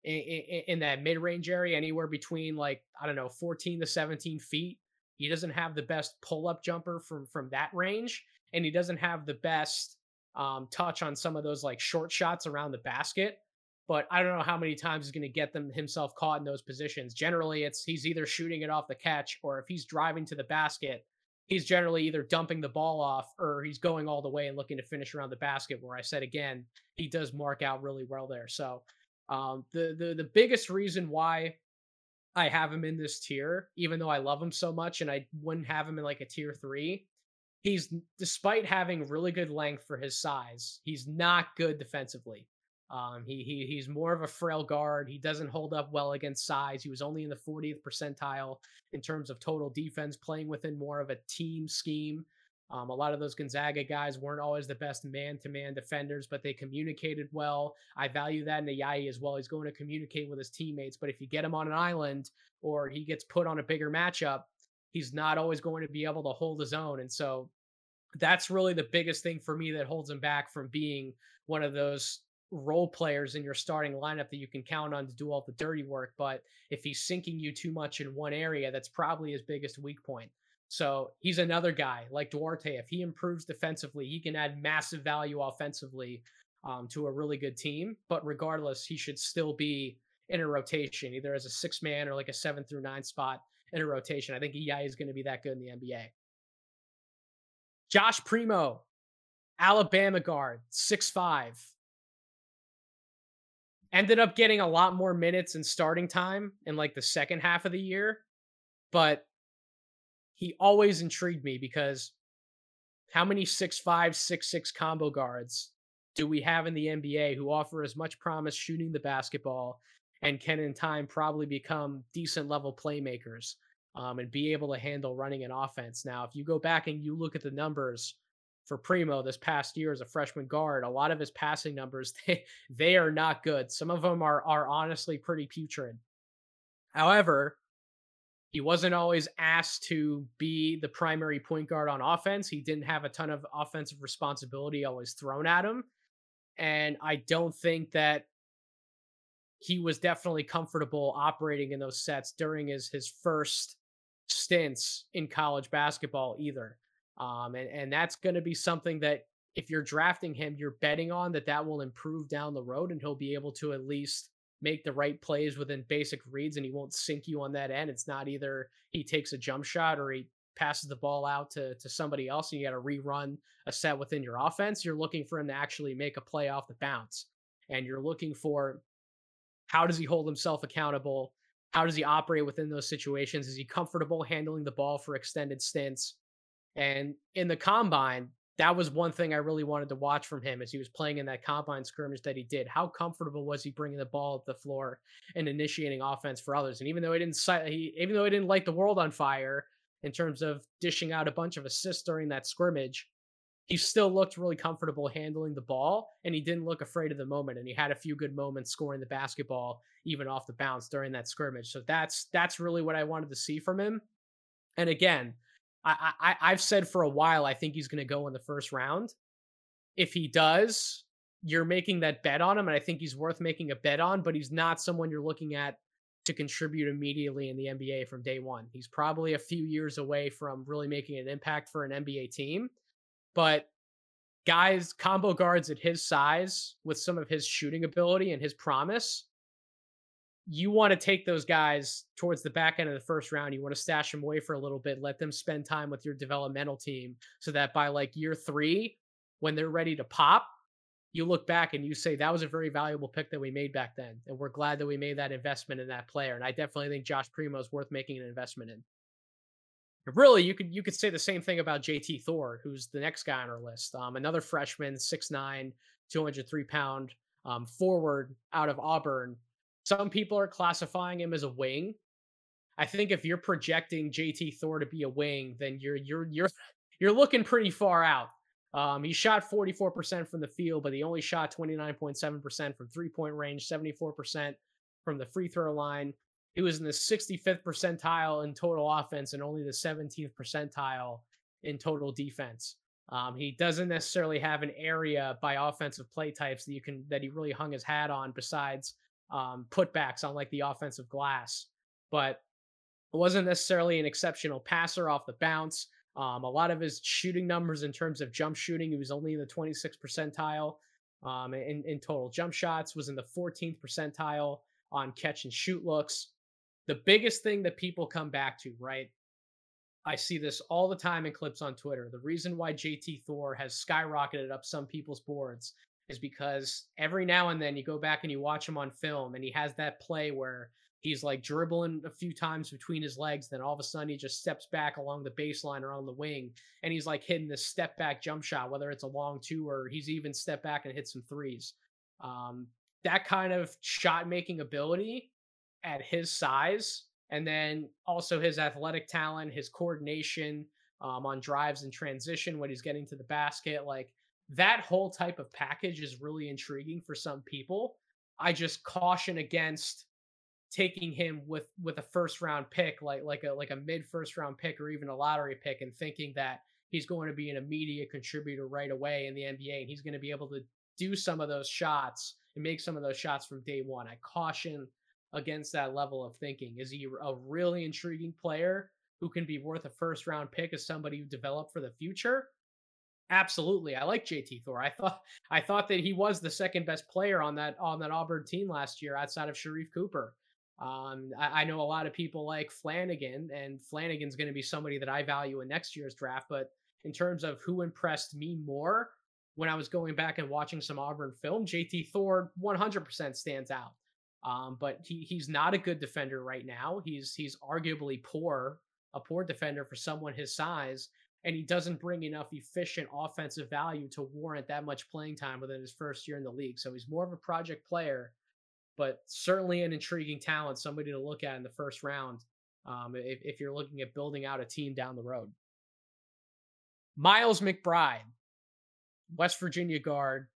in, in, in that mid-range area, anywhere between like I don't know 14 to 17 feet, he doesn't have the best pull-up jumper from from that range, and he doesn't have the best um, touch on some of those like short shots around the basket. But I don't know how many times he's going to get them himself caught in those positions. Generally, it's he's either shooting it off the catch or if he's driving to the basket, he's generally either dumping the ball off or he's going all the way and looking to finish around the basket. Where I said again, he does mark out really well there. So um, the the the biggest reason why I have him in this tier, even though I love him so much, and I wouldn't have him in like a tier three. He's despite having really good length for his size, he's not good defensively. Um, he, he he's more of a frail guard. He doesn't hold up well against size. He was only in the 40th percentile in terms of total defense, playing within more of a team scheme. Um, a lot of those Gonzaga guys weren't always the best man-to-man defenders, but they communicated well. I value that in Ayayi as well. He's going to communicate with his teammates, but if you get him on an island or he gets put on a bigger matchup, he's not always going to be able to hold his own. And so that's really the biggest thing for me that holds him back from being one of those role players in your starting lineup that you can count on to do all the dirty work. But if he's sinking you too much in one area, that's probably his biggest weak point. So he's another guy like Duarte. If he improves defensively, he can add massive value offensively um, to a really good team. But regardless, he should still be in a rotation, either as a six man or like a seven through nine spot in a rotation. I think Ayayi is going to be that good in the NBA. Josh Primo, Alabama guard, six five ended up getting a lot more minutes and starting time in like the second half of the year, but he always intrigued me because how many six five, six six combo guards do we have in the NBA who offer as much promise shooting the basketball and can in time probably become decent level playmakers um, and be able to handle running an offense? Now, if you go back and you look at the numbers for Primo this past year as a freshman guard. A lot of his passing numbers they they are not good. Some of them are are honestly pretty putrid. However, he wasn't always asked to be the primary point guard on offense. He didn't have a ton of offensive responsibility always thrown at him. And I don't think that he was definitely comfortable operating in those sets during his his first stints in college basketball either. Um, and, and that's going to be something that if you're drafting him, you're betting on that that will improve down the road and he'll be able to at least make the right plays within basic reads and he won't sink you on that end. It's not either he takes a jump shot or he passes the ball out to to somebody else and you got to rerun a set within your offense. You're looking for him to actually make a play off the bounce, and you're looking for how does he hold himself accountable? How does he operate within those situations? Is he comfortable handling the ball for extended stints? And in the combine, that was one thing I really wanted to watch from him as he was playing in that combine scrimmage that he did. How comfortable was he bringing the ball up the floor and initiating offense for others? And even though he didn't, he, even though he didn't light the world on fire in terms of dishing out a bunch of assists during that scrimmage, he still looked really comfortable handling the ball and he didn't look afraid of the moment. And he had a few good moments scoring the basketball even off the bounce during that scrimmage. So that's that's really what I wanted to see from him. And again, I, I I've said for a while I think he's going to go in the first round. If he does, you're making that bet on him, and I think he's worth making a bet on. But he's not someone you're looking at to contribute immediately in the NBA from day one. He's probably a few years away from really making an impact for an NBA team. But guys, combo guards at his size with some of his shooting ability and his promise, you want to take those guys towards the back end of the first round. You want to stash them away for a little bit, let them spend time with your developmental team so that by like year three, when they're ready to pop, you look back and you say that was a very valuable pick that we made back then. And we're glad that we made that investment in that player. And I definitely think Josh Primo is worth making an investment in. Really, you could you could say the same thing about JT Thor, who's the next guy on our list. Um, another freshman, 6'9, 203 pound um, forward out of Auburn some people are classifying him as a wing. I think if you're projecting JT Thor to be a wing, then you're you're you're you're looking pretty far out. Um, he shot 44% from the field, but he only shot 29.7% from three point range, 74% from the free throw line. He was in the 65th percentile in total offense and only the 17th percentile in total defense. Um, he doesn't necessarily have an area by offensive play types that you can that he really hung his hat on besides um, putbacks on like the offensive glass, but wasn't necessarily an exceptional passer off the bounce. Um, a lot of his shooting numbers in terms of jump shooting, he was only in the 26th percentile um, in, in total jump shots, was in the 14th percentile on catch and shoot looks. The biggest thing that people come back to, right? I see this all the time in clips on Twitter. The reason why JT Thor has skyrocketed up some people's boards is because every now and then you go back and you watch him on film and he has that play where he's like dribbling a few times between his legs then all of a sudden he just steps back along the baseline or on the wing and he's like hitting this step back jump shot whether it's a long two or he's even step back and hit some threes. Um, that kind of shot making ability at his size and then also his athletic talent his coordination um, on drives and transition when he's getting to the basket like that whole type of package is really intriguing for some people. I just caution against taking him with with a first round pick like like a like a mid first round pick or even a lottery pick and thinking that he's going to be an immediate contributor right away in the NBA and he's going to be able to do some of those shots and make some of those shots from day one. I caution against that level of thinking. Is he a really intriguing player who can be worth a first round pick as somebody who developed for the future? Absolutely, I like JT Thor. I thought I thought that he was the second best player on that on that Auburn team last year, outside of Sharife Cooper. Um, I, I, know a lot of people like Flanigan, and Flanigan's going to be somebody that I value in next year's draft. But in terms of who impressed me more when I was going back and watching some Auburn film, JT Thor 100% stands out. Um, but he he's not a good defender right now. He's he's arguably poor, a poor defender for someone his size and he doesn't bring enough efficient offensive value to warrant that much playing time within his first year in the league. So he's more of a project player, but certainly an intriguing talent, somebody to look at in the first round um, if, if you're looking at building out a team down the road. Miles McBride, West Virginia guard,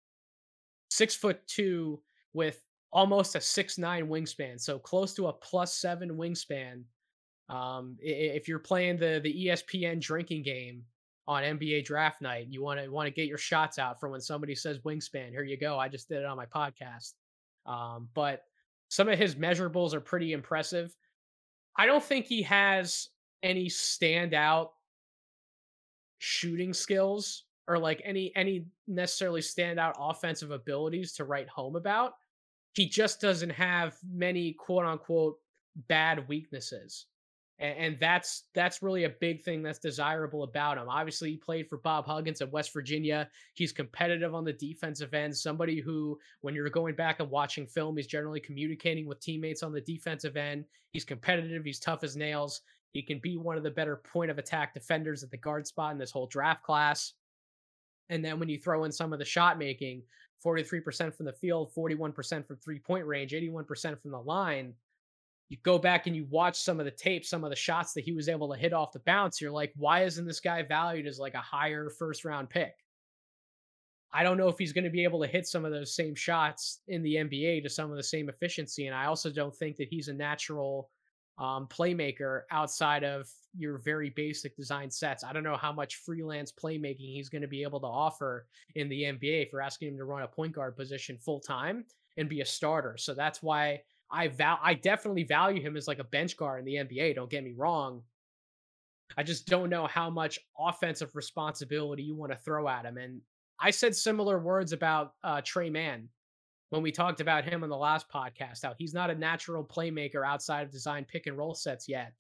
six foot two with almost a six nine wingspan, so close to a plus seven wingspan um, if you're playing the the ESPN drinking game on NBA draft night, you want to want to get your shots out for when somebody says wingspan. Here you go. I just did it on my podcast. Um, but some of his measurables are pretty impressive. I don't think he has any standout shooting skills or like any any necessarily standout offensive abilities to write home about. He just doesn't have many quote unquote bad weaknesses. And, and that's that's really a big thing that's desirable about him. Obviously, he played for Bob Huggins at West Virginia. He's competitive on the defensive end. Somebody who, when you're going back and watching film, he's generally communicating with teammates on the defensive end. He's competitive. He's tough as nails. He can be one of the better point of attack defenders at the guard spot in this whole draft class. And then when you throw in some of the shot making, 43% from the field, 41% from three point range, 81% from the line you go back and you watch some of the tape, some of the shots that he was able to hit off the bounce, you're like, why isn't this guy valued as like a higher first round pick? I don't know if he's going to be able to hit some of those same shots in the NBA to some of the same efficiency. And I also don't think that he's a natural um, playmaker outside of your very basic design sets. I don't know how much freelance playmaking he's going to be able to offer in the NBA you're asking him to run a point guard position full time and be a starter. So that's why I val I definitely value him as like a bench guard in the NBA. Don't get me wrong. I just don't know how much offensive responsibility you want to throw at him. And I said similar words about uh, Tre Mann when we talked about him on the last podcast. How he's not a natural playmaker outside of design pick and roll sets yet,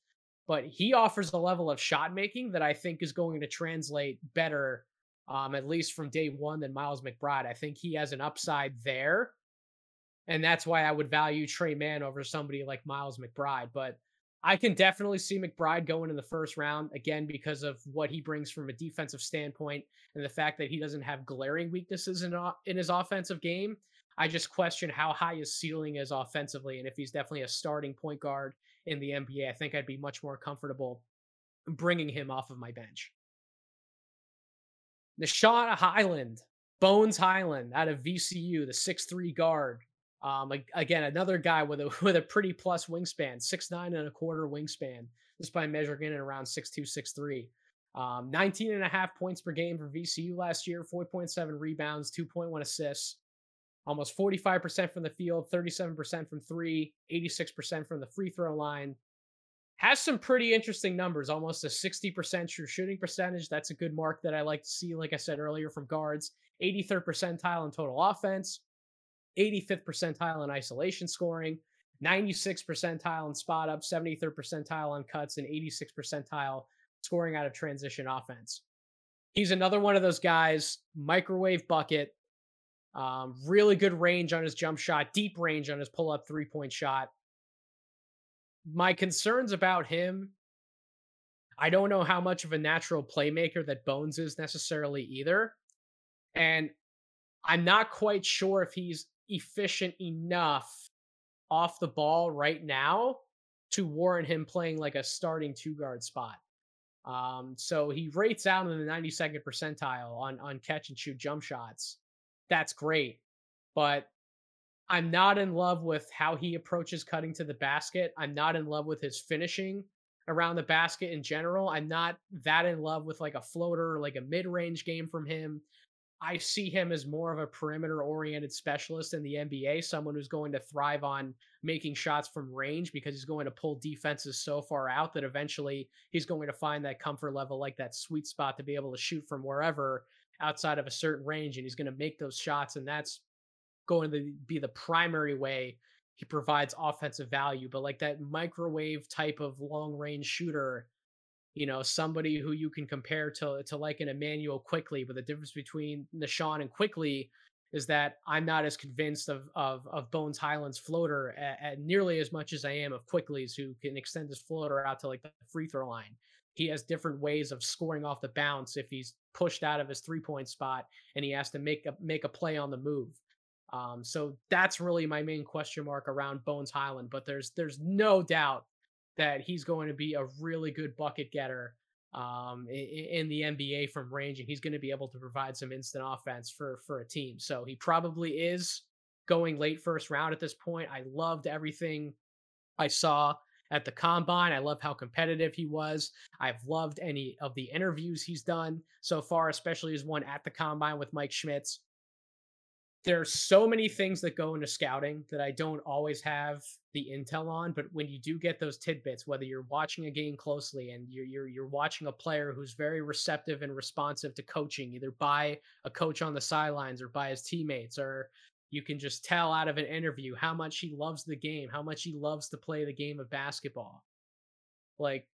but he offers a level of shot making that I think is going to translate better, um, at least from day one, than Miles McBride. I think he has an upside there and that's why I would value Tre Mann over somebody like Miles McBride. But I can definitely see McBride going in the first round again because of what he brings from a defensive standpoint and the fact that he doesn't have glaring weaknesses in in his offensive game. I just question how high his ceiling is offensively, and if he's definitely a starting point guard in the NBA, I think I'd be much more comfortable bringing him off of my bench. Nah'Shon Hyland, Bones Hyland out of VCU, the six-three guard, um, again, another guy with a with a pretty plus wingspan, six nine and a quarter wingspan, just by measuring in around six two six three. Um, 19 and a half points per game for VCU last year, 4.7 rebounds, 2.1 assists, almost 45% from the field, 37% from three, 86% from the free throw line. Has some pretty interesting numbers, almost a 60% true shooting percentage. That's a good mark that I like to see, like I said earlier, from guards. 83rd percentile in total offense, 85th percentile in isolation scoring, 96th percentile in spot up, 73rd percentile on cuts, and 86th percentile scoring out of transition offense. He's another one of those guys, microwave bucket, um, really good range on his jump shot, deep range on his pull up three point shot. My concerns about him, I don't know how much of a natural playmaker that Bones is necessarily either. And I'm not quite sure if he's efficient enough off the ball right now to warrant him playing like a starting two guard spot. Um, so he rates out in the 92nd percentile on on catch and shoot jump shots. That's great, but I'm not in love with how he approaches cutting to the basket. I'm not in love with his finishing around the basket in general. I'm not that in love with like a floater, like a mid range game from him. I see him as more of a perimeter oriented specialist in the NBA, someone who's going to thrive on making shots from range because he's going to pull defenses so far out that eventually he's going to find that comfort level, like that sweet spot to be able to shoot from wherever outside of a certain range. And he's going to make those shots. And that's going to be the primary way he provides offensive value. But like that microwave type of long range shooter you know, somebody who you can compare to to like an Immanuel Quickley, but the difference between Nah'Shon and Quickley is that I'm not as convinced of of, of Bones Hyland's floater at, at nearly as much as I am of Quickley's, who can extend his floater out to like the free throw line. He has different ways of scoring off the bounce if he's pushed out of his three point spot and he has to make a make a play on the move. Um, so that's really my main question mark around Bones Hyland. But there's there's no doubt that he's going to be a really good bucket getter um, in, the NBA from range, and he's going to be able to provide some instant offense for for a team. So he probably is going late first round at this point. I loved everything I saw at the combine. I love how competitive he was. I've loved any of the interviews he's done so far, especially his one at the combine with Mike Schmitz there's so many things that go into scouting that I don't always have the intel on. But when you do get those tidbits, whether you're watching a game closely and you're you're you're watching a player who's very receptive and responsive to coaching, either by a coach on the sidelines or by his teammates, or you can just tell out of an interview how much he loves the game, how much he loves to play the game of basketball. Like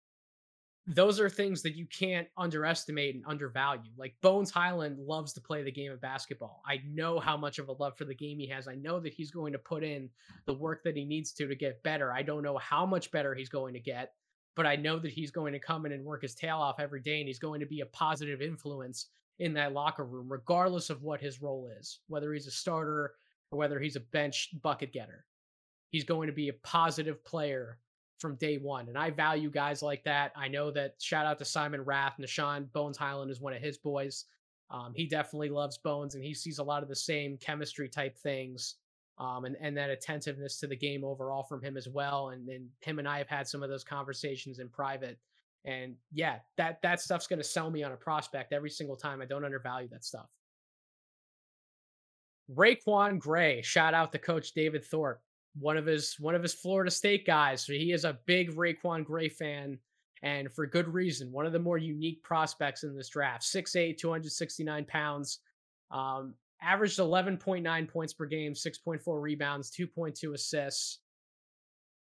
those are things that you can't underestimate and undervalue. Like Bones Hyland loves to play the game of basketball. I know how much of a love for the game he has. I know that he's going to put in the work that he needs to to get better. I don't know how much better he's going to get, but I know that he's going to come in and work his tail off every day and he's going to be a positive influence in that locker room regardless of what his role is, whether he's a starter or whether he's a bench bucket getter. He's going to be a positive player from day one. And I value guys like that. I know that shout out to Simon Rath, Nah'Shon Bones Hyland is one of his boys. Um, he definitely loves Bones and he sees a lot of the same chemistry type things um, and, and that attentiveness to the game overall from him as well. And then him and I have had some of those conversations in private. And yeah, that that stuff's going to sell me on a prospect every single time. I don't undervalue that stuff. RaiQuan Gray, shout out to Coach David Thorpe one of his one of his Florida State guys. So he is a big RaiQuan Gray fan, and for good reason. One of the more unique prospects in this draft. 6'8", 269 pounds. Um, averaged 11.9 points per game, 6.4 rebounds, 2.2 assists.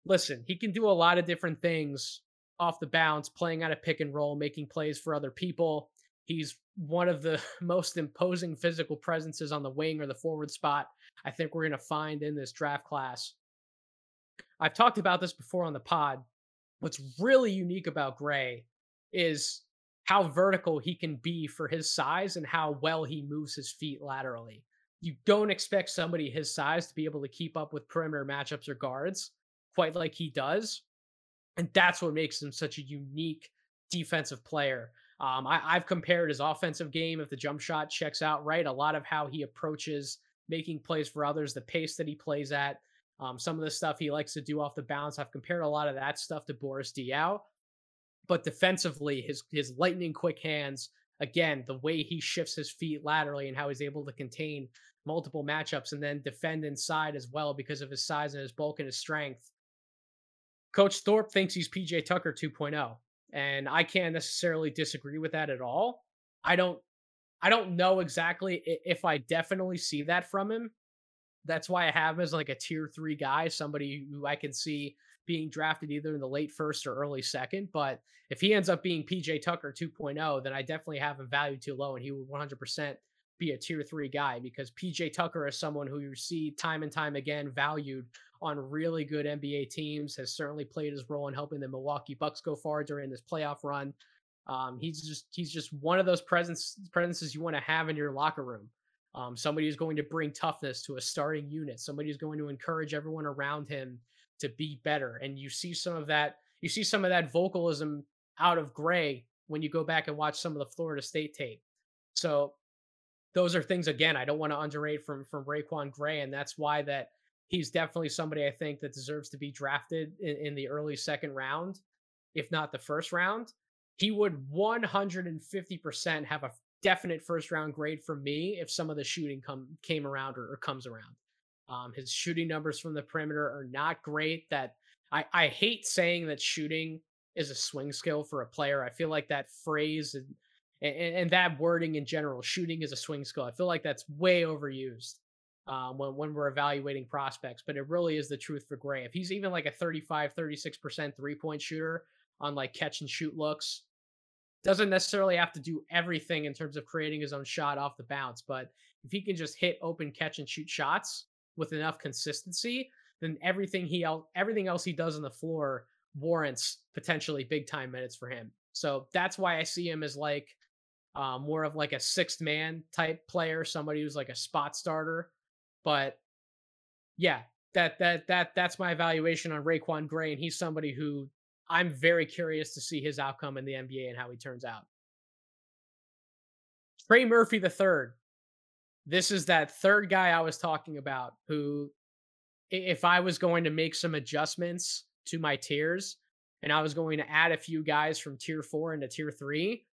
Listen, he can do a lot of different things off the bounce, playing out of pick and roll, making plays for other people. He's one of the most imposing physical presences on the wing or the forward spot I think we're going to find in this draft class. I've talked about this before on the pod. What's really unique about Gray is how vertical he can be for his size and how well he moves his feet laterally. You don't expect somebody his size to be able to keep up with perimeter matchups or guards quite like he does. And that's what makes him such a unique defensive player. Um, I, have compared his offensive game, if the jump shot checks out right, a lot of how he approaches making plays for others, the pace that he plays at, um, some of the stuff he likes to do off the bounce. I've compared a lot of that stuff to Boris Diaw. But defensively, his his lightning quick hands, again, the way he shifts his feet laterally and how he's able to contain multiple matchups and then defend inside as well because of his size and his bulk and his strength. Coach Thorpe thinks he's PJ Tucker 2.0. And I can't necessarily disagree with that at all. I don't I don't know exactly if I definitely see that from him. That's why I have him as like a tier three guy, somebody who I can see being drafted either in the late first or early second. But if he ends up being PJ Tucker 2.0, then I definitely have him valued too low and he would 100% be a tier three guy because PJ Tucker is someone who you see time and time again valued on really good NBA teams, has certainly played his role in helping the Milwaukee Bucks go far during this playoff run. Um, he's just he's just one of those presence presences you want to have in your locker room. Um, somebody who's going to bring toughness to a starting unit. Somebody who's going to encourage everyone around him to be better. And you see some of that. You see some of that vocalism out of Gray when you go back and watch some of the Florida State tape. So those are things again I don't want to underrate from from RaiQuan Gray, and that's why that he's definitely somebody I think that deserves to be drafted in, in the early second round, if not the first round. He would 150% have a definite first round grade for me if some of the shooting come came around or, or comes around. Um, his shooting numbers from the perimeter are not great. That I, I hate saying that shooting is a swing skill for a player. I feel like that phrase and, and, and that wording in general, shooting is a swing skill. I feel like that's way overused um, when, when we're evaluating prospects, but it really is the truth for Gray. If he's even like a 35, 36% three point shooter on like catch and shoot looks, doesn't necessarily have to do everything in terms of creating his own shot off the bounce, but if he can just hit open catch and shoot shots with enough consistency, then everything he else everything else he does on the floor warrants potentially big time minutes for him. So that's why I see him as like um, more of like a sixth man type player, somebody who's like a spot starter. But yeah, that that that that's my evaluation on RaiQuan Gray, and he's somebody who I'm very curious to see his outcome in the NBA and how he turns out. Trey Murphy the third. This is that third guy I was talking about who, if I was going to make some adjustments to my tiers and I was going to add a few guys from tier four into tier three,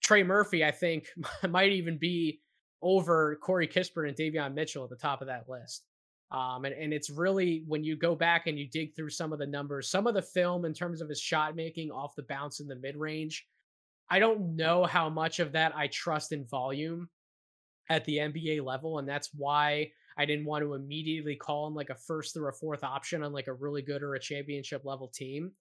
Trey Murphy, I think, might even be over Corey Kispert and Davion Mitchell at the top of that list. Um, and, and it's really when you go back and you dig through some of the numbers, some of the film in terms of his shot making off the bounce in the mid range. I don't know how much of that I trust in volume at the NBA level. And that's why I didn't want to immediately call him like a first or a fourth option on like a really good or a championship level team.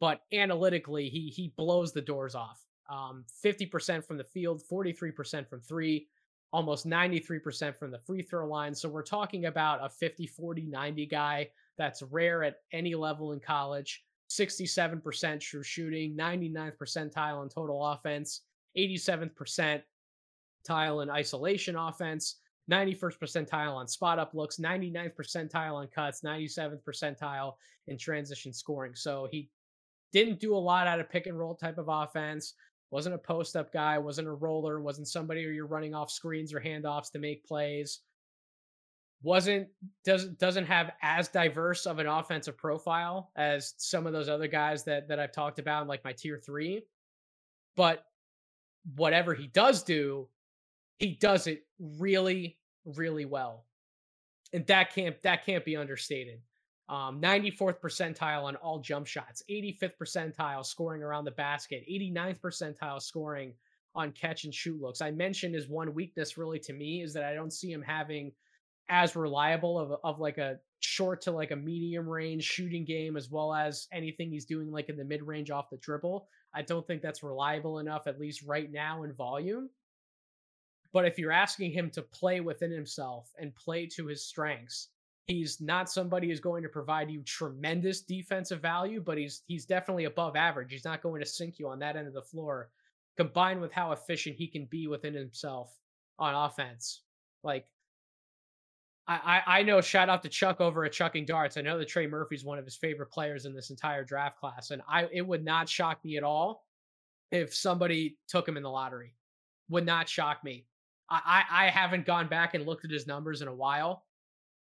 but analytically, he he blows the doors off. Um, 50% from the field, 43% from three, almost 93% from the free throw line. So we're talking about a 50, 40, 90 guy that's rare at any level in college. 67% true shooting, 99th percentile in total offense, 87th percentile in isolation offense, 91st percentile on spot up looks, 99th percentile on cuts, 97th percentile in transition scoring. So he didn't do a lot out of pick and roll type of offense. Wasn't a post up guy, wasn't a roller, wasn't somebody where you're running off screens or handoffs to make plays. Wasn't doesn't doesn't have as diverse of an offensive profile as some of those other guys that that I've talked about like my tier three. But whatever he does do, he does it really, really well. And that can't that can't be understated um, 94th percentile on all jump shots, 85th percentile scoring around the basket, 89th percentile scoring on catch and shoot looks. I mentioned his one weakness really to me is that I don't see him having as reliable of, of like a short to like a medium range shooting game as well as anything he's doing like in the mid range off the dribble. I don't think that's reliable enough, at least right now in volume. But if you're asking him to play within himself and play to his strengths, He's not somebody who's going to provide you tremendous defensive value, but he's he's definitely above average. He's not going to sink you on that end of the floor. Combined with how efficient he can be within himself on offense, like I, I know shout out to Chuck over at Chucking Darts. I know that Trey Murphy's one of his favorite players in this entire draft class. And I it would not shock me at all if somebody took him in the lottery. Would not shock me. I, I, I haven't gone back and looked at his numbers in a while.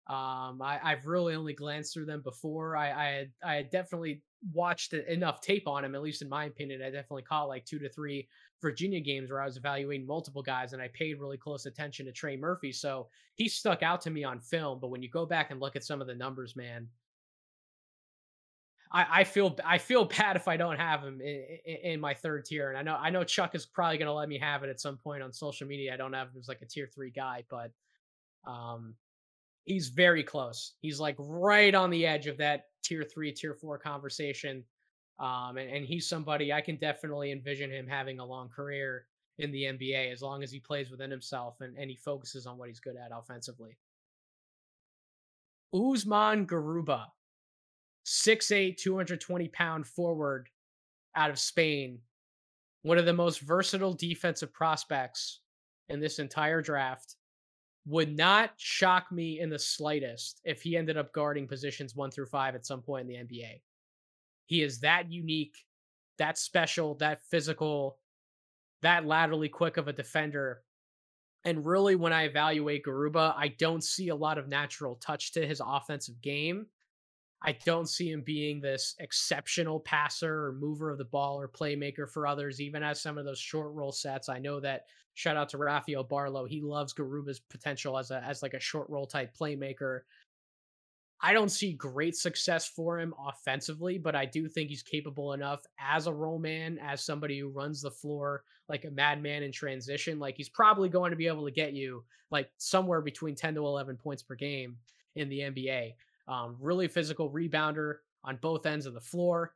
Um, I, have really only glanced through them before. I, I had I had definitely watched enough tape on him, at least in my opinion. I definitely caught like two to three Virginia games where I was evaluating multiple guys, and I paid really close attention to Trey Murphy. So he stuck out to me on film. But when you go back and look at some of the numbers, man, I, I feel I feel bad if I don't have him in, in, in, my third tier. And I know I know Chuck is probably going to let me have it at some point on social media. I don't have him as like a tier three guy, but um, he's very close. He's like right on the edge of that tier three, tier four conversation. Um, and, and he's somebody I can definitely envision him having a long career in the NBA as long as he plays within himself and, and he focuses on what he's good at offensively. Usman Garuba, 6'8, 220 pound forward out of Spain, one of the most versatile defensive prospects in this entire draft would not shock me in the slightest if he ended up guarding positions one through five at some point in the NBA. He is that unique, that special, that physical, that laterally quick of a defender. And really, when I evaluate Garuba, I don't see a lot of natural touch to his offensive game. I don't see him being this exceptional passer or mover of the ball or playmaker for others, even as some of those short roll sets. I know that shout out to Rafael Barlowe. He loves Garuba's potential as a as like a short roll type playmaker. I don't see great success for him offensively, but I do think he's capable enough as a role man, as somebody who runs the floor like a madman in transition. Like he's probably going to be able to get you like somewhere between 10 to 11 points per game in the NBA. Um, really physical rebounder on both ends of the floor.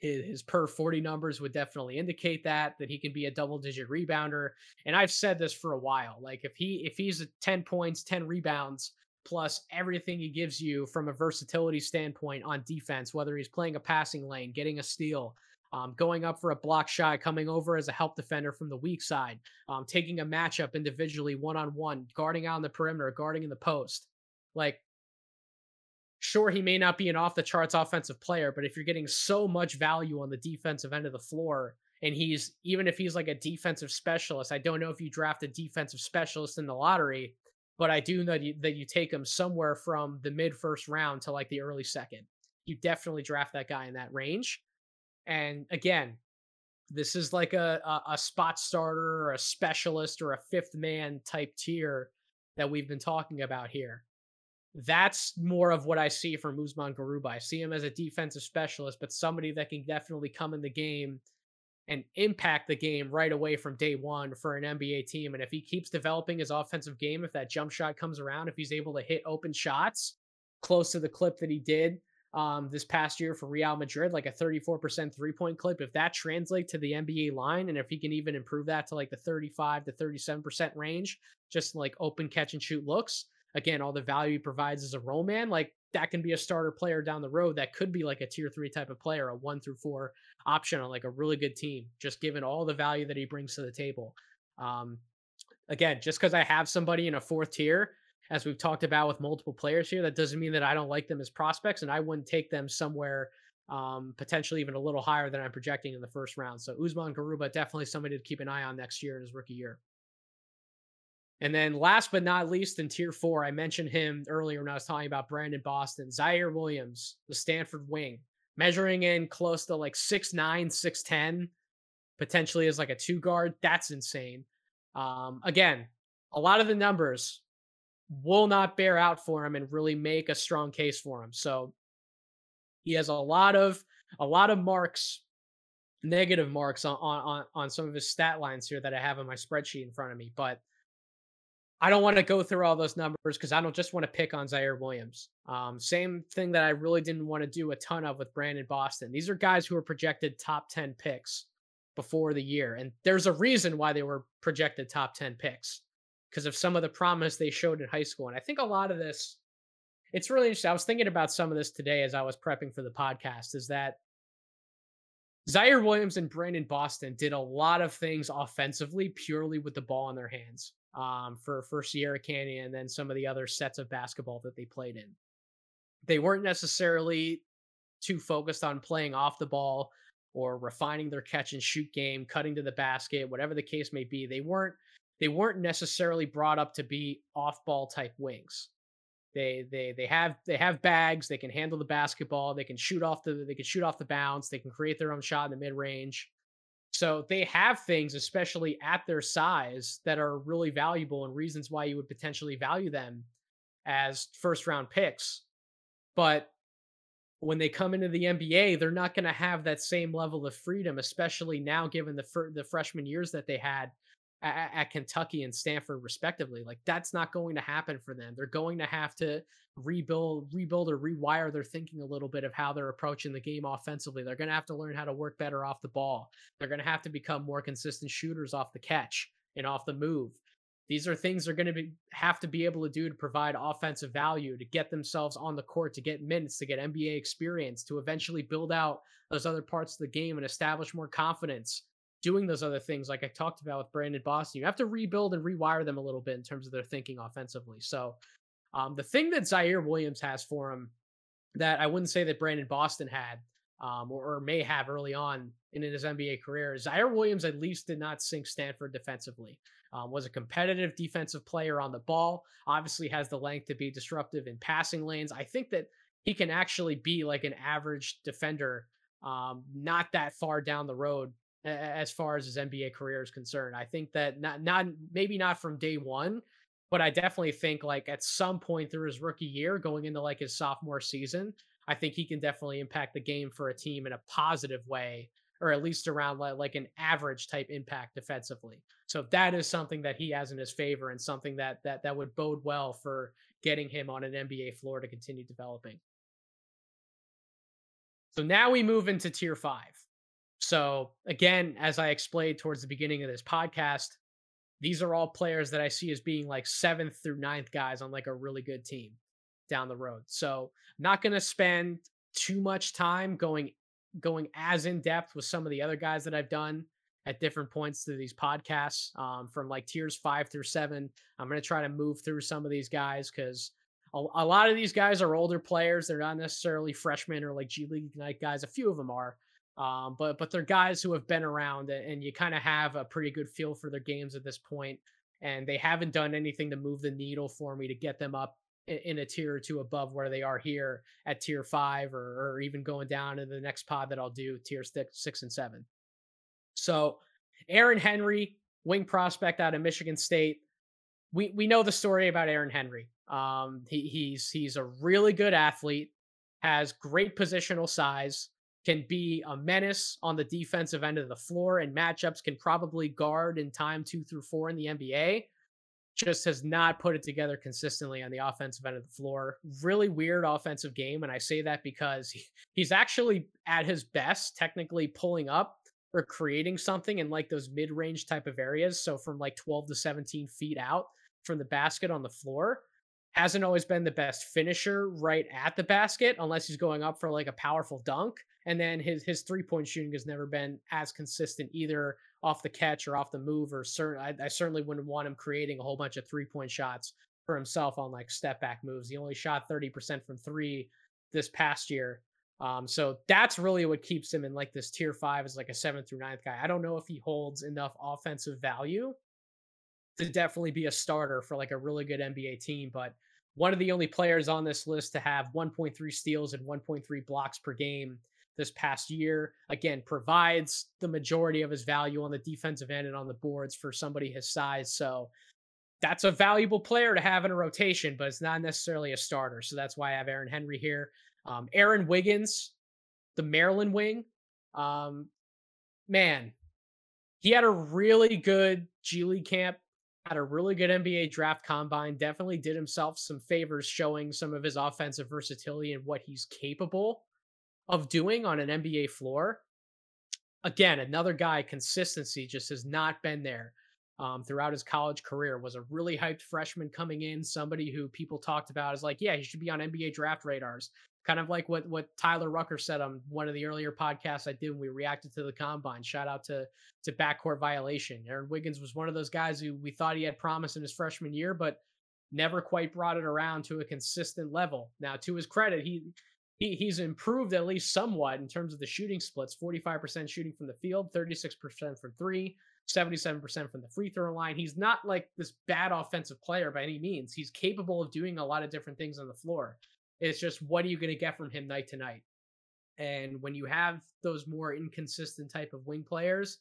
His, his per 40 numbers would definitely indicate that that he can be a double digit rebounder. And I've said this for a while. Like if he if he's 10 points, 10 rebounds, plus everything he gives you from a versatility standpoint on defense, whether he's playing a passing lane, getting a steal, um, going up for a block shot, coming over as a help defender from the weak side, um, taking a matchup individually one on one, guarding out on the perimeter, guarding in the post. Like sure he may not be an off the charts offensive player, but if you're getting so much value on the defensive end of the floor, and he's even if he's like a defensive specialist, I don't know if you draft a defensive specialist in the lottery, but I do know that you, that you take him somewhere from the mid first round to like the early second. You definitely draft that guy in that range. And again, this is like a, a, a spot starter or a specialist or a fifth man type tier that we've been talking about here that's more of what I see from Usman Garuba. I see him as a defensive specialist, but somebody that can definitely come in the game and impact the game right away from day one for an NBA team. And if he keeps developing his offensive game, if that jump shot comes around, if he's able to hit open shots close to the clip that he did um, this past year for Real Madrid, like a 34% three point clip. If that translates to the NBA line, and if he can even improve that to like the 35 to 37% range, just like open catch and shoot looks, again, all the value he provides as a role man, like that can be a starter player down the road that could be like a tier three type of player, a one through four option on like a really good team, just given all the value that he brings to the table. Um, again, just because I have somebody in a fourth tier as we've talked about with multiple players here, that doesn't mean that I don't like them as prospects and I wouldn't take them somewhere um, potentially even a little higher than I'm projecting in the first round. So Usman Garuba, definitely somebody to keep an eye on next year in his rookie year. And then last but not least in tier four, I mentioned him earlier when I was talking about Brandon Boston, Ziaire Williams, the Stanford wing, measuring in close to like 6'9, 6'10, potentially as like a two guard. That's insane. Um, again, a lot of the numbers will not bear out for him and really make a strong case for him. So he has a lot of a lot of marks, negative marks on on on some of his stat lines here that I have in my spreadsheet in front of me. But I don't want to go through all those numbers because I don't just want to pick on Ziaire Williams. Um, same thing that I really didn't want to do a ton of with Brandon Boston. These are guys who are projected top 10 picks before the year. And there's a reason why they were projected top 10 picks because of some of the promise they showed in high school. And I think a lot of this, it's really interesting. I was thinking about some of this today as I was prepping for the podcast is that Ziaire Williams and Brandon Boston did a lot of things offensively purely with the ball in their hands um, for, for Sierra Canyon and then some of the other sets of basketball that they played in. They weren't necessarily too focused on playing off the ball or refining their catch and shoot game, cutting to the basket, whatever the case may be. They weren't they weren't necessarily brought up to be off-ball type wings. They they they have they have bags. They can handle the basketball. They can shoot off the they can shoot off the bounce. They can create their own shot in the mid range. So they have things, especially at their size, that are really valuable and reasons why you would potentially value them as first round picks. But when they come into the NBA, they're not going to have that same level of freedom, especially now given the fr- the freshman years that they had at, at Kentucky and Stanford respectively. Like that's not going to happen for them. They're going to have to rebuild rebuild or rewire their thinking a little bit of how they're approaching the game offensively. They're going to have to learn how to work better off the ball. They're going to have to become more consistent shooters off the catch and off the move. These are things they're going to be, have to be able to do to provide offensive value, to get themselves on the court, to get minutes, to get NBA experience, to eventually build out those other parts of the game and establish more confidence doing those other things like I talked about with Brandon Boston. You have to rebuild and rewire them a little bit in terms of their thinking offensively. So um, the thing that Ziaire Williams has for him that I wouldn't say that Brandon Boston had um, or, or, may have early on in his NBA career, Ziaire Williams at least did not sink Stanford defensively. Um, was a competitive defensive player on the ball. Obviously has the length to be disruptive in passing lanes. I think that he can actually be like an average defender, um, not that far down the road as far as his NBA career is concerned. I think that not not maybe not from day one, but I definitely think like at some point through his rookie year, going into like his sophomore season, I think he can definitely impact the game for a team in a positive way, or at least around like, like an average type impact defensively. So that is something that he has in his favor and something that that that would bode well for getting him on an NBA floor to continue developing. So now we move into tier five. So, again, as I explained towards the beginning of this podcast, these are all players that I see as being like seventh through ninth guys on like a really good team down the road. So, not going to spend too much time going going as in depth with some of the other guys that I've done at different points through these podcasts um, from like tiers five through seven. I'm going to try to move through some of these guys because a, a, lot of these guys are older players. They're not necessarily freshmen or like G League Ignite guys. A few of them are, um, but but they're guys who have been around and you kind of have a pretty good feel for their games at this point, and they haven't done anything to move the needle for me to get them up in, in a tier or two above where they are here at tier five, or, or even going down to the next pod that I'll do tier six, six and seven. So Aaron Henry, wing prospect out of Michigan State. We we know the story about Aaron Henry. Um, he, he's he's a really good athlete, has great positional size can be a menace on the defensive end of the floor, and matchups can probably guard in time two through four in the NBA. just has not put it together consistently on the offensive end of the floor. Really weird offensive game. And I say that because he, he's actually at his best, technically pulling up or creating something in like those mid range type of areas. So from like 12 to 17 feet out from the basket on the floor. Hasn't always been the best finisher right at the basket unless he's going up for like a powerful dunk. And then his his three point shooting has never been as consistent either off the catch or off the move. Or certain, I, I certainly wouldn't want him creating a whole bunch of three point shots for himself on like step back moves. He only shot thirty percent from three this past year. Um, so that's really what keeps him in like this tier five as like a seventh through ninth guy. I don't know if he holds enough offensive value to definitely be a starter for like a really good NBA team, but one of the only players on this list to have 1.3 steals and 1.3 blocks per game this past year. Again, provides the majority of his value on the defensive end and on the boards for somebody his size. So that's a valuable player to have in a rotation, but it's not necessarily a starter. So that's why I have Aaron Henry here. Um, Aaron Wiggins, the Maryland wing. Um, man, he had a really good G League camp, had a really good NBA draft combine, definitely did himself some favors showing some of his offensive versatility and what he's capable of doing on an NBA floor. Again, another guy, consistency just has not been there um, throughout his college career. Was a really hyped freshman coming in, somebody who people talked about as like, yeah, he should be on NBA draft radars. Kind of like what what Tyler Rucker said on one of the earlier podcasts I did when we reacted to the combine. Shout out to to backcourt violation. Aaron Wiggins was one of those guys who we thought he had promise in his freshman year, but never quite brought it around to a consistent level. Now, to his credit, he he he's improved at least somewhat in terms of the shooting splits 45% shooting from the field 36% from three 77% from the free throw line he's not like this bad offensive player by any means he's capable of doing a lot of different things on the floor it's just what are you going to get from him night to night and when you have those more inconsistent type of wing players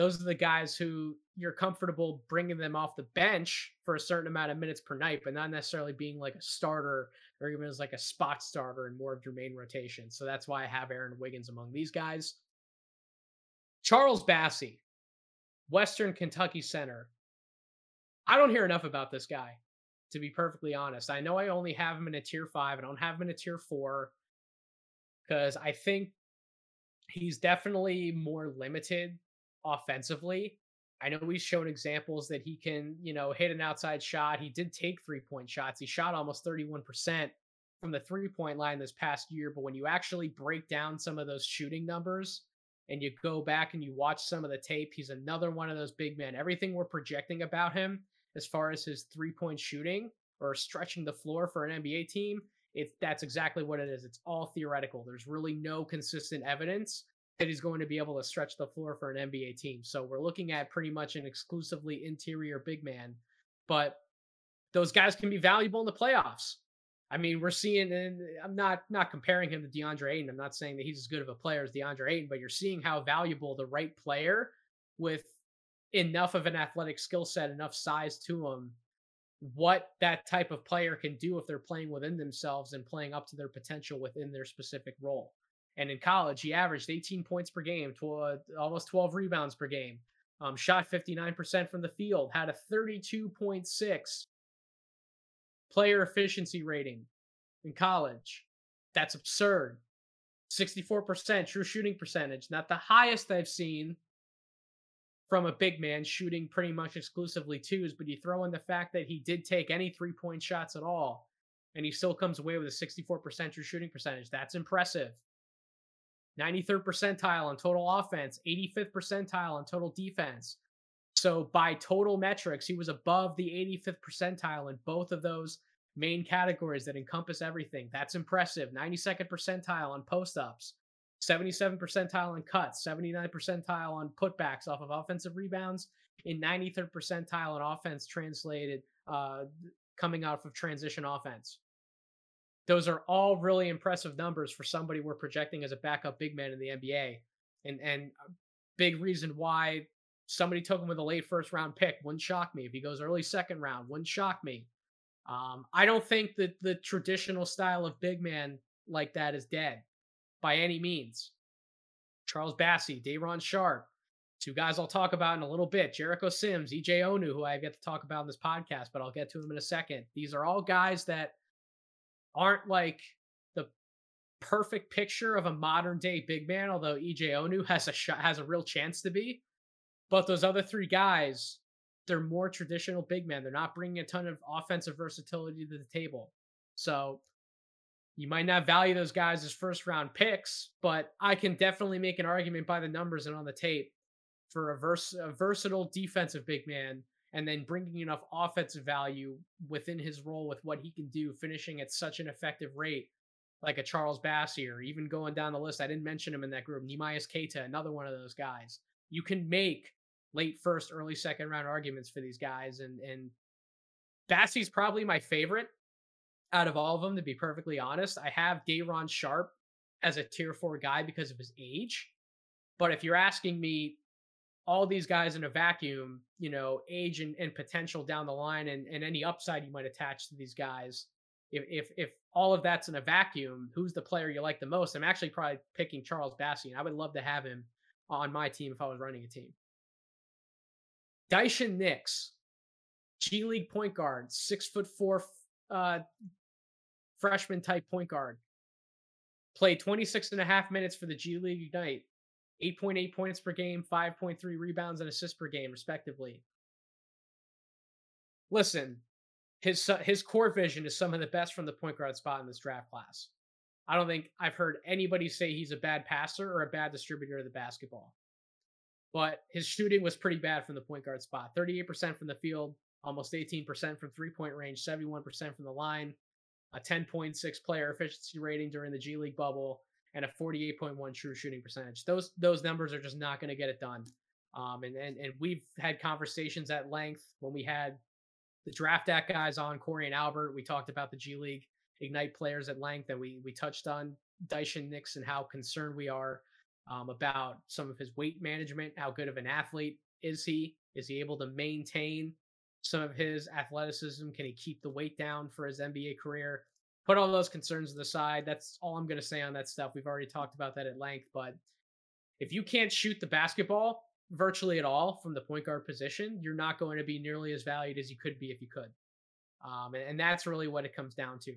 those are the guys who you're comfortable bringing them off the bench for a certain amount of minutes per night, but not necessarily being like a starter or even as like a spot starter in more of your main rotation. So that's why I have Aaron Wiggins among these guys. Charles Bassey, Western Kentucky center. I don't hear enough about this guy, to be perfectly honest. I know I only have him in a tier five. I don't have him in a tier four because I think he's definitely more limited offensively. I know we've shown examples that he can, you know, hit an outside shot. He did take three point shots. He shot almost 31% from the three point line this past year. But when you actually break down some of those shooting numbers and you go back and you watch some of the tape, he's another one of those big men. Everything we're projecting about him as far as his three point shooting or stretching the floor for an NBA team, it that's exactly what it is. It's all theoretical. There's really no consistent evidence that he's going to be able to stretch the floor for an NBA team. So we're looking at pretty much an exclusively interior big man, but those guys can be valuable in the playoffs. I mean, we're seeing, and I'm not not comparing him to DeAndre Ayton. I'm not saying that he's as good of a player as DeAndre Ayton, but you're seeing how valuable the right player with enough of an athletic skill set, enough size to him, what that type of player can do if they're playing within themselves and playing up to their potential within their specific role. And in college, he averaged 18 points per game, to almost 12 rebounds per game. Um, shot 59% from the field, had a 32.6 player efficiency rating in college. That's absurd. 64% true shooting percentage, not the highest I've seen from a big man shooting pretty much exclusively twos, but you throw in the fact that he did take any three point shots at all, and he still comes away with a 64% true shooting percentage. That's impressive. 93rd percentile on total offense, 85th percentile on total defense. So by total metrics, he was above the 85th percentile in both of those main categories that encompass everything. That's impressive. 92nd percentile on post ups, 77 percentile on cuts, 79 percentile on putbacks off of offensive rebounds, in 93rd percentile on offense translated uh, coming out of transition offense. Those are all really impressive numbers for somebody we're projecting as a backup big man in the NBA. And and big reason why somebody took him with a late first round pick wouldn't shock me. If he goes early second round, wouldn't shock me. Um, I don't think that the traditional style of big man like that is dead by any means. Charles Bassey, Day'Ron Sharpe, Two guys I'll talk about in a little bit Jericho Sims, EJ Onu, who I get to talk about in this podcast, but I'll get to him in a second. These are all guys that aren't like the perfect picture of a modern day big man, although EJ Onu has a shot, has a real chance to be. But those other three guys, they're more traditional big men. They're not bringing a ton of offensive versatility to the table. So you might not value those guys as first round picks, but I can definitely make an argument by the numbers and on the tape for a, vers- a versatile defensive big man and then bringing enough offensive value within his role with what he can do, finishing at such an effective rate, like a Charles Bassey, or even going down the list. I didn't mention him in that group. Neemias Queta, another one of those guys. You can make late first, early second round arguments for these guys, and and Bassey's probably my favorite out of all of them. To be perfectly honest, I have Day'Ron Sharpe as a tier four guy because of his age. But if you're asking me all these guys in a vacuum, you know, age and, and potential down the line and, and any upside you might attach to these guys. If, if if all of that's in a vacuum, who's the player you like the most? I'm actually probably picking Charles Bassey, and I would love to have him on my team if I was running a team. Daishen Nix, G League point guard, six foot four uh, freshman type point guard. Played 26 and a half minutes for the G League Ignite 8.8 points per game, 5.3 rebounds and assists per game, respectively. Listen, his his core vision is some of the best from the point guard spot in this draft class. I don't think I've heard anybody say he's a bad passer or a bad distributor of the basketball. But his shooting was pretty bad from the point guard spot 38% from the field, almost 18% from three point range, 71% from the line, a 10.6 player efficiency rating during the G League bubble, and a 48.1 true shooting percentage. Those those numbers are just not going to get it done. Um, and, and and we've had conversations at length when we had the draft act guys on Corey and Albert. We talked about the G League Ignite players at length, and we we touched on Daishen Nix and how concerned we are um, about some of his weight management. How good of an athlete is he? Is he able to maintain some of his athleticism? Can he keep the weight down for his NBA career? put all those concerns to the side. That's all I'm going to say on that stuff. We've already talked about that at length. But if you can't shoot the basketball virtually at all from the point guard position, you're not going to be nearly as valued as you could be if you could. Um, and, and that's really what it comes down to.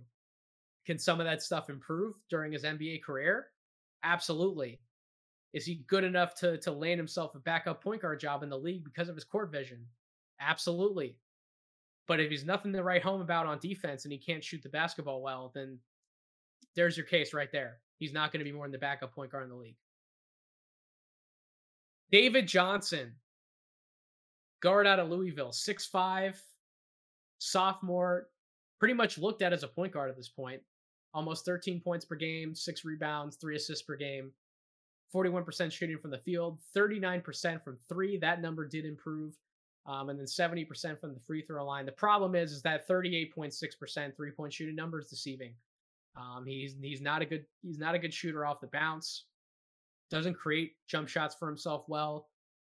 Can some of that stuff improve during his NBA career? Absolutely. Is he good enough to to land himself a backup point guard job in the league because of his court vision? Absolutely. But if he's nothing to write home about on defense and he can't shoot the basketball well, then there's your case right there. He's not going to be more than the backup point guard in the league. David Johnson, guard out of Louisville, six five, sophomore, pretty much looked at as a point guard at this point. Almost 13 points per game, six rebounds, three assists per game, 41% shooting from the field, 39% from three. That number did improve um, and then 70% from the free throw line. The problem is, is that 38.6% three point shooting number is deceiving. Um, he's he's not a good he's not a good shooter off the bounce. Doesn't create jump shots for himself well,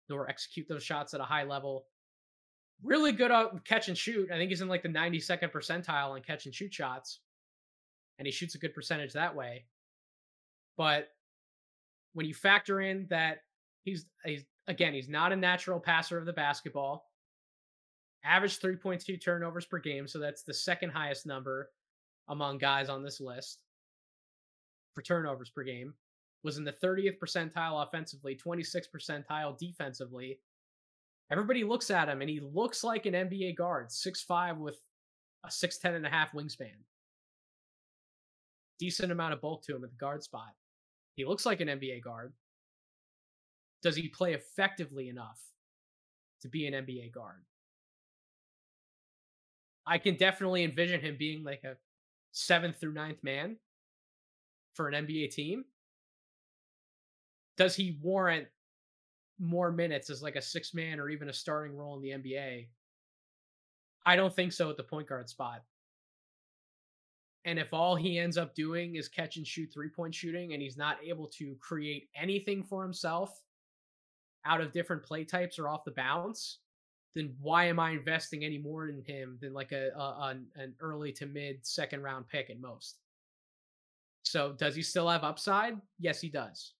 nor execute those shots at a high level. Really good at catch and shoot. I think he's in like the 92nd percentile on catch and shoot shots, and he shoots a good percentage that way. But when you factor in that he's he's again, he's not a natural passer of the basketball. Average 3.2 turnovers per game, so that's the second highest number among guys on this list for turnovers per game. Was in the 30th percentile offensively, 26th percentile defensively. Everybody looks at him and he looks like an NBA guard, 6'5 with a 6'10 and a half wingspan. Decent amount of bulk to him at the guard spot. He looks like an NBA guard does he play effectively enough to be an NBA guard? I can definitely envision him being like a seventh through ninth man for an NBA team. Does he warrant more minutes as like a six man or even a starting role in the NBA? I don't think so at the point guard spot. And if all he ends up doing is catch and shoot three point shooting and he's not able to create anything for himself out of different play types or off the bounce, then why am I investing any more in him than like a, a an early to mid second round pick at most? So does he still have upside? Yes, he does.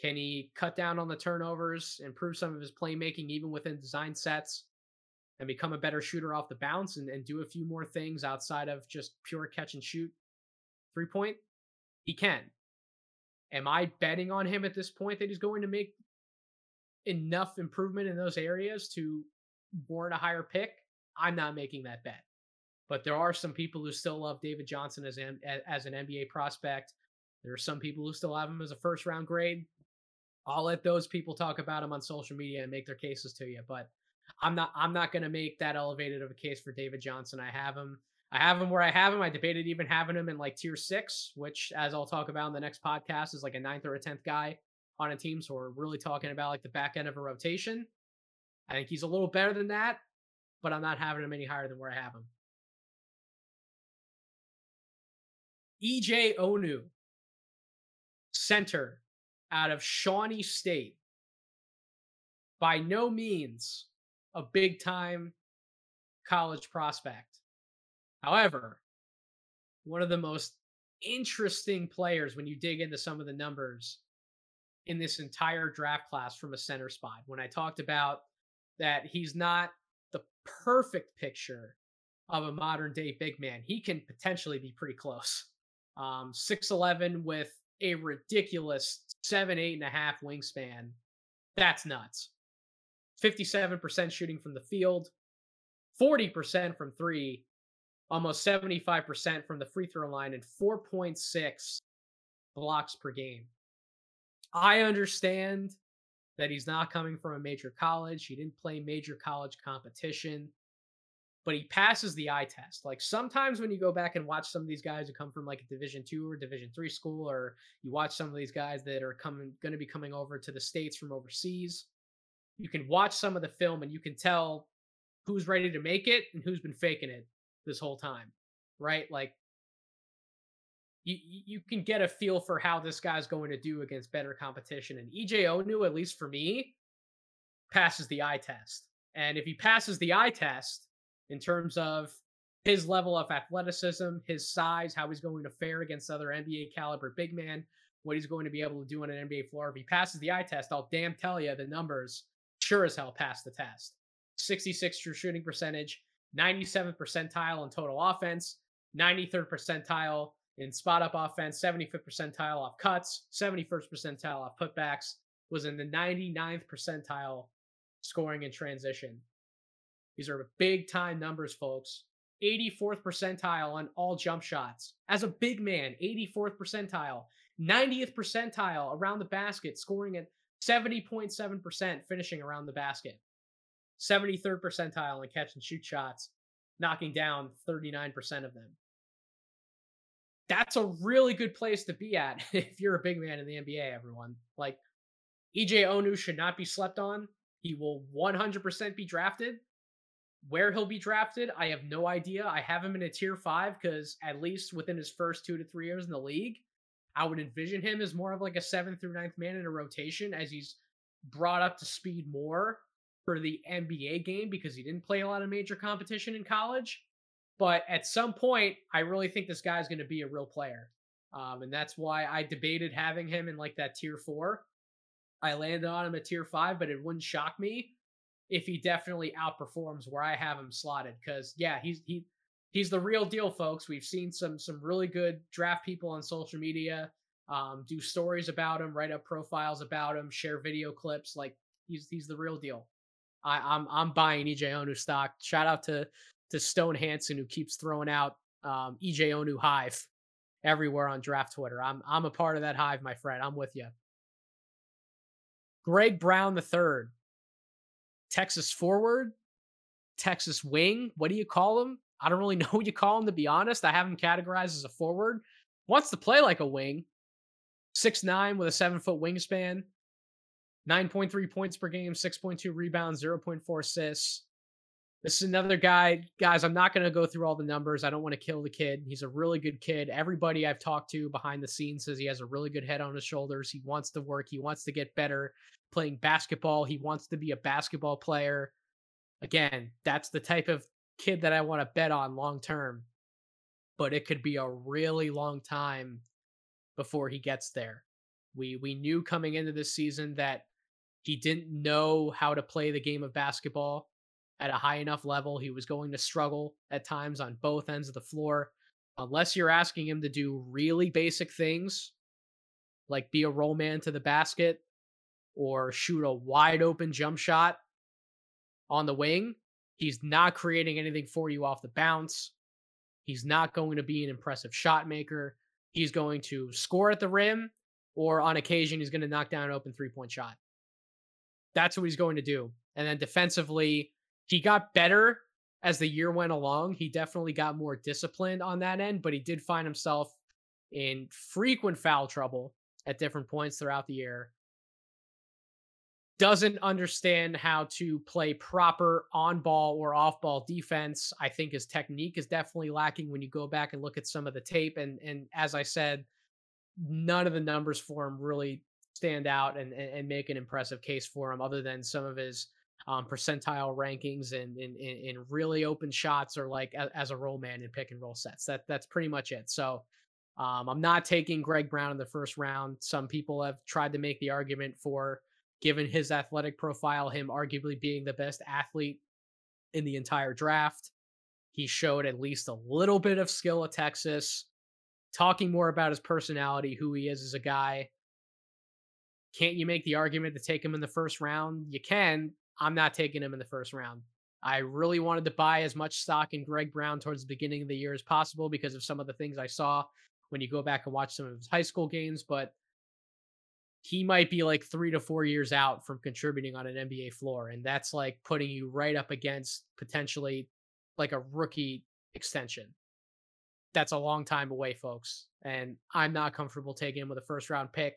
Can he cut down on the turnovers, improve some of his playmaking even within design sets, and become a better shooter off the bounce and, and do a few more things outside of just pure catch and shoot three point? He can. Am I betting on him at this point that he's going to make enough improvement in those areas to warrant a higher pick? I'm not making that bet. But there are some people who still love David Johnson as an, as an NBA prospect. There are some people who still have him as a first round grade. I'll let those people talk about him on social media and make their cases to you. But I'm not I'm not going to make that elevated of a case for David Johnson. I have him I have him where I have him. I debated even having him in like tier six, which, as I'll talk about in the next podcast, is like a ninth or a tenth guy on a team. So we're really talking about like the back end of a rotation. I think he's a little better than that, but I'm not having him any higher than where I have him. EJ Onu, center out of Shawnee State. By no means a big time college prospect. However, one of the most interesting players when you dig into some of the numbers in this entire draft class from a center spot. When I talked about that he's not the perfect picture of a modern day big man, he can potentially be pretty close. Um, 6'11 with a ridiculous seven, eight and a half wingspan. That's nuts. 57% shooting from the field, 40% from three, almost 75% from the free throw line, and 4.6 blocks per game. I understand that he's not coming from a major college. He didn't play major college competition, but he passes the eye test. Like sometimes when you go back and watch some of these guys who come from like a Division two or Division three school, or you watch some of these guys that are coming going to be coming over to the states from overseas, you can watch some of the film and you can tell who's ready to make it and who's been faking it this whole time, right? Like you you can get a feel for how this guy's going to do against better competition. And EJ Onu, at least for me, passes the eye test. And if he passes the eye test in terms of his level of athleticism, his size, how he's going to fare against other NBA caliber big man, what he's going to be able to do on an NBA floor. If he passes the eye test, I'll damn tell you the numbers sure as hell pass the test. 66 true shooting percentage, 97th percentile in total offense, 93rd percentile in spot up offense, 75th percentile off cuts, 71st percentile off putbacks, was in the 99th percentile scoring in transition. These are big time numbers, folks. 84th percentile on all jump shots. As a big man, 84th percentile. 90th percentile around the basket, scoring at 70.7%, finishing around the basket. 73rd percentile in catch and shoot shots, knocking down 39% of them that's a really good place to be at if you're a big man in the NBA, everyone. Like, EJ Onu should not be slept on. He will 100% be drafted. Where he'll be drafted, I have no idea. I have him in a tier five because, at least within his first two to three years in the league, I would envision him as more of like a seventh through ninth man in a rotation as he's brought up to speed more for the NBA game because he didn't play a lot of major competition in college. But at some point, I really think this guy's going to be a real player. Um, and that's why I debated having him in like that tier four. I landed on him at tier five, but it wouldn't shock me if he definitely outperforms where I have him slotted. Because yeah, he's he he's the real deal, folks. We've seen some some really good draft people on social media um, do stories about him, write up profiles about him, share video clips. Like he's he's the real deal. I, I'm I'm buying EJ Onu stock. Shout out to to Stone Hansen, who keeps throwing out um, EJ Onu hive everywhere on draft Twitter. I'm I'm a part of that hive, my friend. I'm with you. Greg Brown the third, Texas forward, Texas wing. What do you call him? I don't really know what you call him to be honest. I have him categorized as a forward. Wants to play like a wing. Six nine with a seven foot wingspan. 9.3 points per game, 6.2 rebounds, 0.4 assists. This is another guy, guys. I'm not going to go through all the numbers. I don't want to kill the kid. He's a really good kid. Everybody I've talked to behind the scenes says he has a really good head on his shoulders. He wants to work. He wants to get better playing basketball. He wants to be a basketball player. Again, that's the type of kid that I want to bet on long term. But it could be a really long time before he gets there. We we knew coming into this season that he didn't know how to play the game of basketball at a high enough level. He was going to struggle at times on both ends of the floor. Unless you're asking him to do really basic things like be a roll man to the basket or shoot a wide open jump shot on the wing, he's not creating anything for you off the bounce. He's not going to be an impressive shot maker. He's going to score at the rim, or on occasion, he's going to knock down an open three point shot. That's what he's going to do. And then defensively, he got better as the year went along. He definitely got more disciplined on that end, but he did find himself in frequent foul trouble at different points throughout the year. Doesn't understand how to play proper on ball or off ball defense. I think his technique is definitely lacking when you go back and look at some of the tape. And and as I said, none of the numbers for him really stand out and, and, and make an impressive case for him, other than some of his um, percentile rankings and in really open shots or like a, as a roll man in pick and roll sets. That that's pretty much it. So um, I'm not taking Greg Brown in the first round. Some people have tried to make the argument for, given his athletic profile, him arguably being the best athlete in the entire draft. He showed at least a little bit of skill at Texas. Talking more about his personality, who he is as a guy. Can't you make the argument to take him in the first round? You can, I'm not taking him in the first round. I really wanted to buy as much stock in Greg Brown towards the beginning of the year as possible because of some of the things I saw when you go back and watch some of his high school games, but he might be like three to four years out from contributing on an NBA floor. And that's like putting you right up against potentially like a rookie extension. That's a long time away, folks. And I'm not comfortable taking him with a first round pick.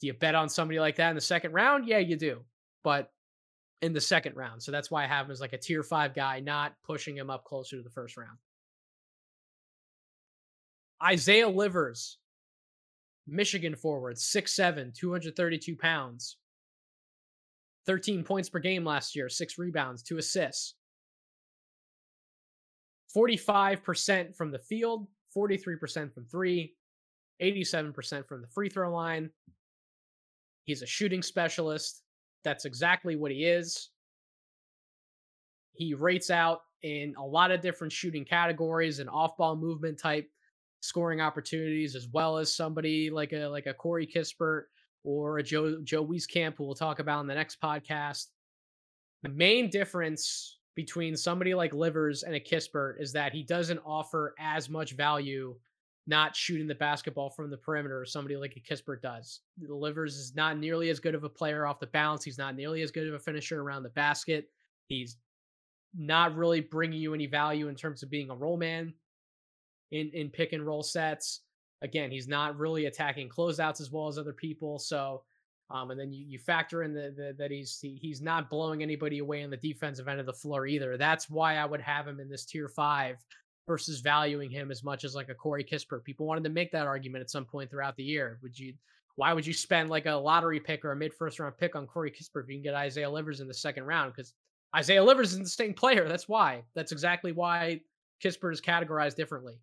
Do you bet on somebody like that in the second round? Yeah, you do. But in the second round. So that's why I have him as like a tier five guy, not pushing him up closer to the first round. Isaiah Livers, Michigan forward, 6'7, 232 pounds. 13 points per game last year, six rebounds, two assists. 45% from the field, 43% from three, 87% from the free throw line. He's a shooting specialist. That's exactly what he is. He rates out in a lot of different shooting categories and off-ball movement type scoring opportunities, as well as somebody like a like a Corey Kispert or a Joe Joe Wieskamp, who we'll talk about in the next podcast. The main difference between somebody like Livers and a Kispert is that he doesn't offer as much value not shooting the basketball from the perimeter or somebody like a Kispert does. Livers is not nearly as good of a player off the bounce. He's not nearly as good of a finisher around the basket. He's not really bringing you any value in terms of being a roll man in, in pick and roll sets. Again, he's not really attacking closeouts as well as other people. So, um, and then you, you factor in the, the, that he's he, he's not blowing anybody away on the defensive end of the floor either. That's why I would have him in this tier five versus valuing him as much as like a Corey Kispert. People wanted to make that argument at some point throughout the year. Would you? Why would you spend like a lottery pick or a mid first round pick on Corey Kispert if you can get Isaiah Livers in the second round? Because Isaiah Livers is the same player. That's why. That's exactly why Kispert is categorized differently.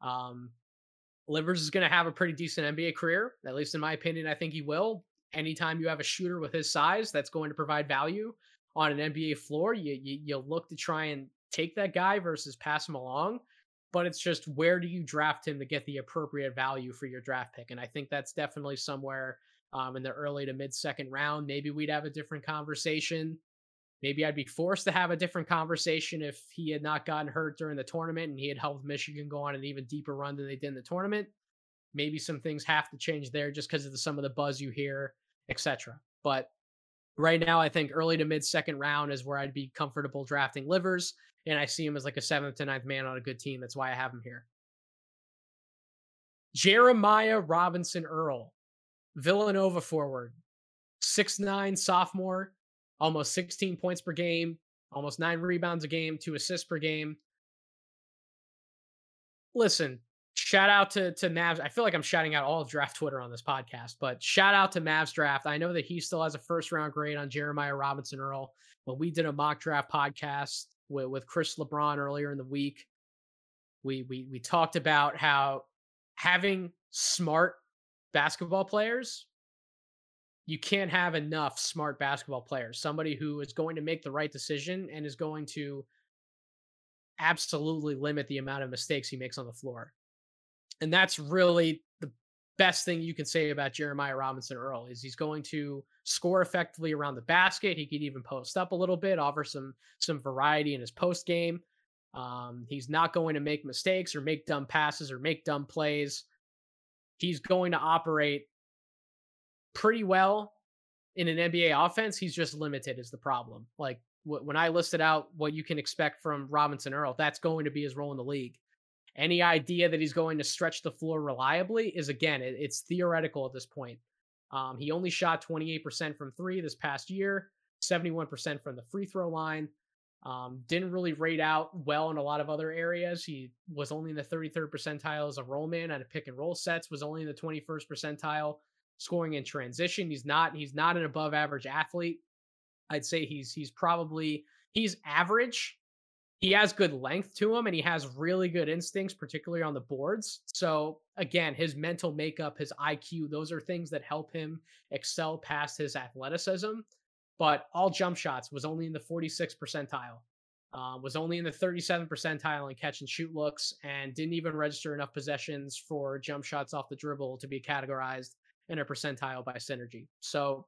Um, Livers is going to have a pretty decent NBA career, at least in my opinion. I think he will. Anytime you have a shooter with his size that's going to provide value on an NBA floor, you, you you look to try and take that guy versus pass him along. But it's just where do you draft him to get the appropriate value for your draft pick? And I think that's definitely somewhere um, in the early to mid second round. Maybe we'd have a different conversation. Maybe I'd be forced to have a different conversation if he had not gotten hurt during the tournament and he had helped Michigan go on an even deeper run than they did in the tournament. Maybe some things have to change there just because of the, some of the buzz you hear, etc. But right now, I think early to mid second round is where I'd be comfortable drafting Livers and I see him as like a seventh to ninth man on a good team. That's why I have him here. Jeremiah Robinson Earl, Villanova forward, six nine sophomore, almost 16 points per game, almost nine rebounds a game, two assists per game. Listen, shout out to to Mavs. I feel like I'm shouting out all of draft Twitter on this podcast, but shout out to Mavs draft. I know that he still has a first round grade on Jeremiah Robinson Earl, but we did a mock draft podcast with, with Chris LeBron earlier in the week. We we we talked about how having smart basketball players, you can't have enough smart basketball players. Somebody who is going to make the right decision and is going to absolutely limit the amount of mistakes he makes on the floor. And that's really the best thing you can say about Jeremiah Robinson Earl is he's going to score effectively around the basket. He could even post up a little bit, offer some some variety in his post game. Um, he's not going to make mistakes or make dumb passes or make dumb plays. He's going to operate pretty well in an NBA offense. He's just limited is the problem. Like wh- when I listed out what you can expect from Robinson Earl, that's going to be his role in the league. Any idea that he's going to stretch the floor reliably is again, it, it's theoretical at this point. Um, he only shot 28% from three this past year, 71% from the free throw line. Um, didn't really rate out well in a lot of other areas. He was only in the 33rd percentile as a roll man on a pick and roll sets, was only in the 21st percentile scoring in transition. He's not he's not an above average athlete. I'd say he's he's probably he's average. He has good length to him and he has really good instincts, particularly on the boards. So again, his mental makeup, his IQ, those are things that help him excel past his athleticism. But all jump shots was only in the 46th percentile. Uh, was only in the 37th percentile in catch and shoot looks and didn't even register enough possessions for jump shots off the dribble to be categorized in a percentile by synergy. So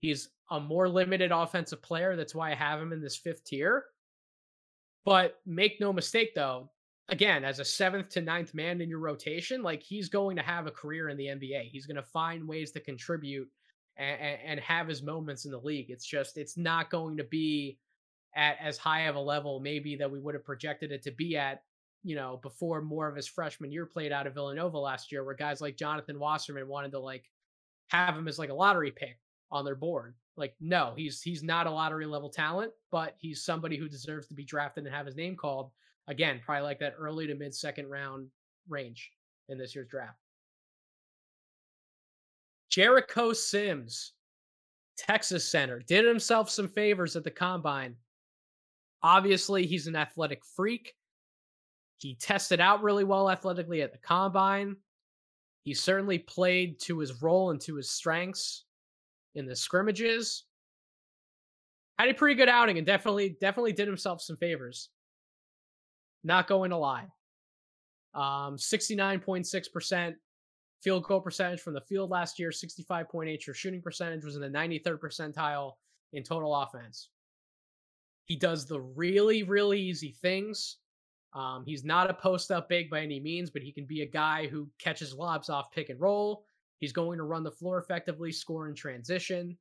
he's a more limited offensive player. That's why I have him in this fifth tier. But make no mistake, though, again, as a seventh to ninth man in your rotation, like he's going to have a career in the NBA. He's going to find ways to contribute and, and, have his moments in the league. It's just, it's not going to be at as high of a level, maybe that we would have projected it to be at you know, before more of his freshman year played out of Villanova last year, where guys like Jonathan Wasserman wanted to like have him as like a lottery pick on their board. Like, no, he's he's not a lottery level talent, but he's somebody who deserves to be drafted and have his name called. Again, probably like that early to mid second round range in this year's draft. Jericho Sims, Texas center, did himself some favors at the combine. Obviously, he's an athletic freak. He tested out really well athletically at the combine. He certainly played to his role and to his strengths in the scrimmages. Had a pretty good outing and definitely definitely did himself some favors. Not going to lie. Um, 69.6% field goal percentage from the field last year, 65.8 your shooting percentage was in the 93rd percentile in total offense. He does the really, really easy things um, he's not a post up big by any means, but he can be a guy who catches lobs off pick and roll. He's going to run the floor effectively, score in transition.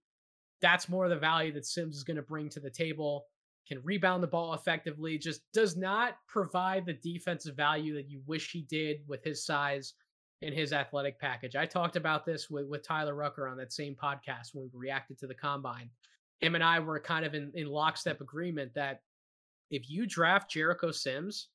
That's more of the value that Sims is going to bring to the table. Can rebound the ball effectively, just does not provide the defensive value that you wish he did with his size and his athletic package. I talked about this with, with Tyler Rucker on that same podcast when we reacted to the combine. Him and I were kind of in, in lockstep agreement that if you draft Jericho Sims,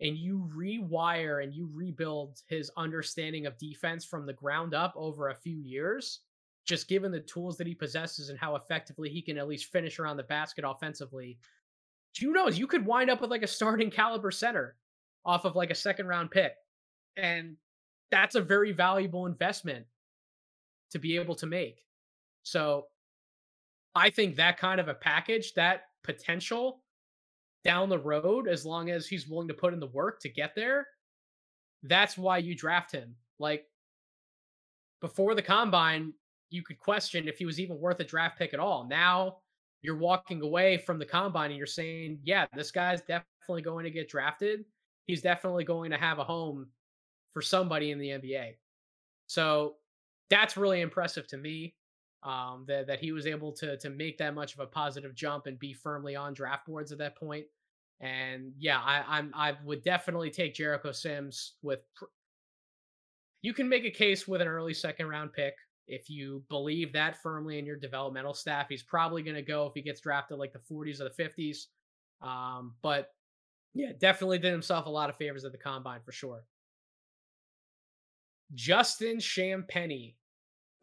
and you rewire and you rebuild his understanding of defense from the ground up over a few years, just given the tools that he possesses and how effectively he can at least finish around the basket offensively, who knows? You could wind up with like a starting caliber center off of like a second round pick. And that's a very valuable investment to be able to make. So I think that kind of a package, that potential down the road as long as he's willing to put in the work to get there. That's why you draft him. Like before the combine, you could question if he was even worth a draft pick at all. Now you're walking away from the combine and you're saying, yeah, this guy's definitely going to get drafted. He's definitely going to have a home for somebody in the NBA. So that's really impressive to me. Um, that that he was able to to make that much of a positive jump and be firmly on draft boards at that point. And yeah, I, I'm I would definitely take Jericho Sims with. Pr- you can make a case with an early second round pick if you believe that firmly in your developmental staff. He's probably going to go if he gets drafted like the 40s or the 50s. Um, but yeah, definitely did himself a lot of favors at the combine for sure. Justin Champagnie,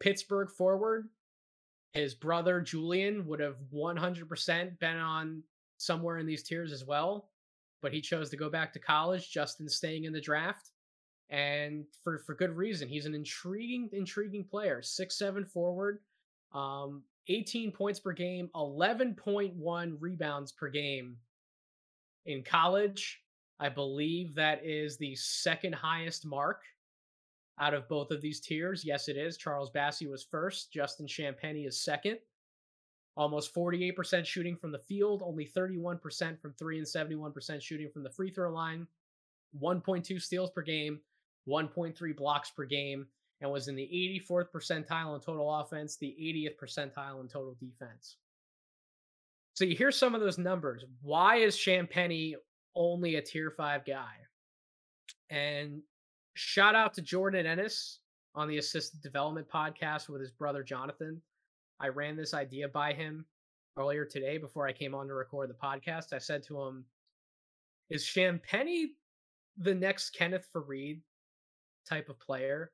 Pittsburgh forward. His brother Julian would have 100% been on somewhere in these tiers as well, but he chose to go back to college. Justin staying in the draft. and for for good reason. He's an intriguing intriguing player. Six seven forward, um, 18 points per game, 11.1 rebounds per game in college. I believe that is the second highest mark out of both of these tiers. Yes, it is. Charles Bassey was first. Justin Champagnie is second. Almost 48% shooting from the field, only 31% from three, and 71% shooting from the free throw line. 1.2 steals per game, 1.3 blocks per game, and was in the 84th percentile in total offense, the 80th percentile in total defense. So you hear some of those numbers. Why is Champagnie only a tier five guy? And shout out to Jordan Ennis on the Assisted Development podcast with his brother Jonathan. I ran this idea by him earlier today before I came on to record the podcast. I said to him, Is Champagnie the next Kenneth Faried type of player?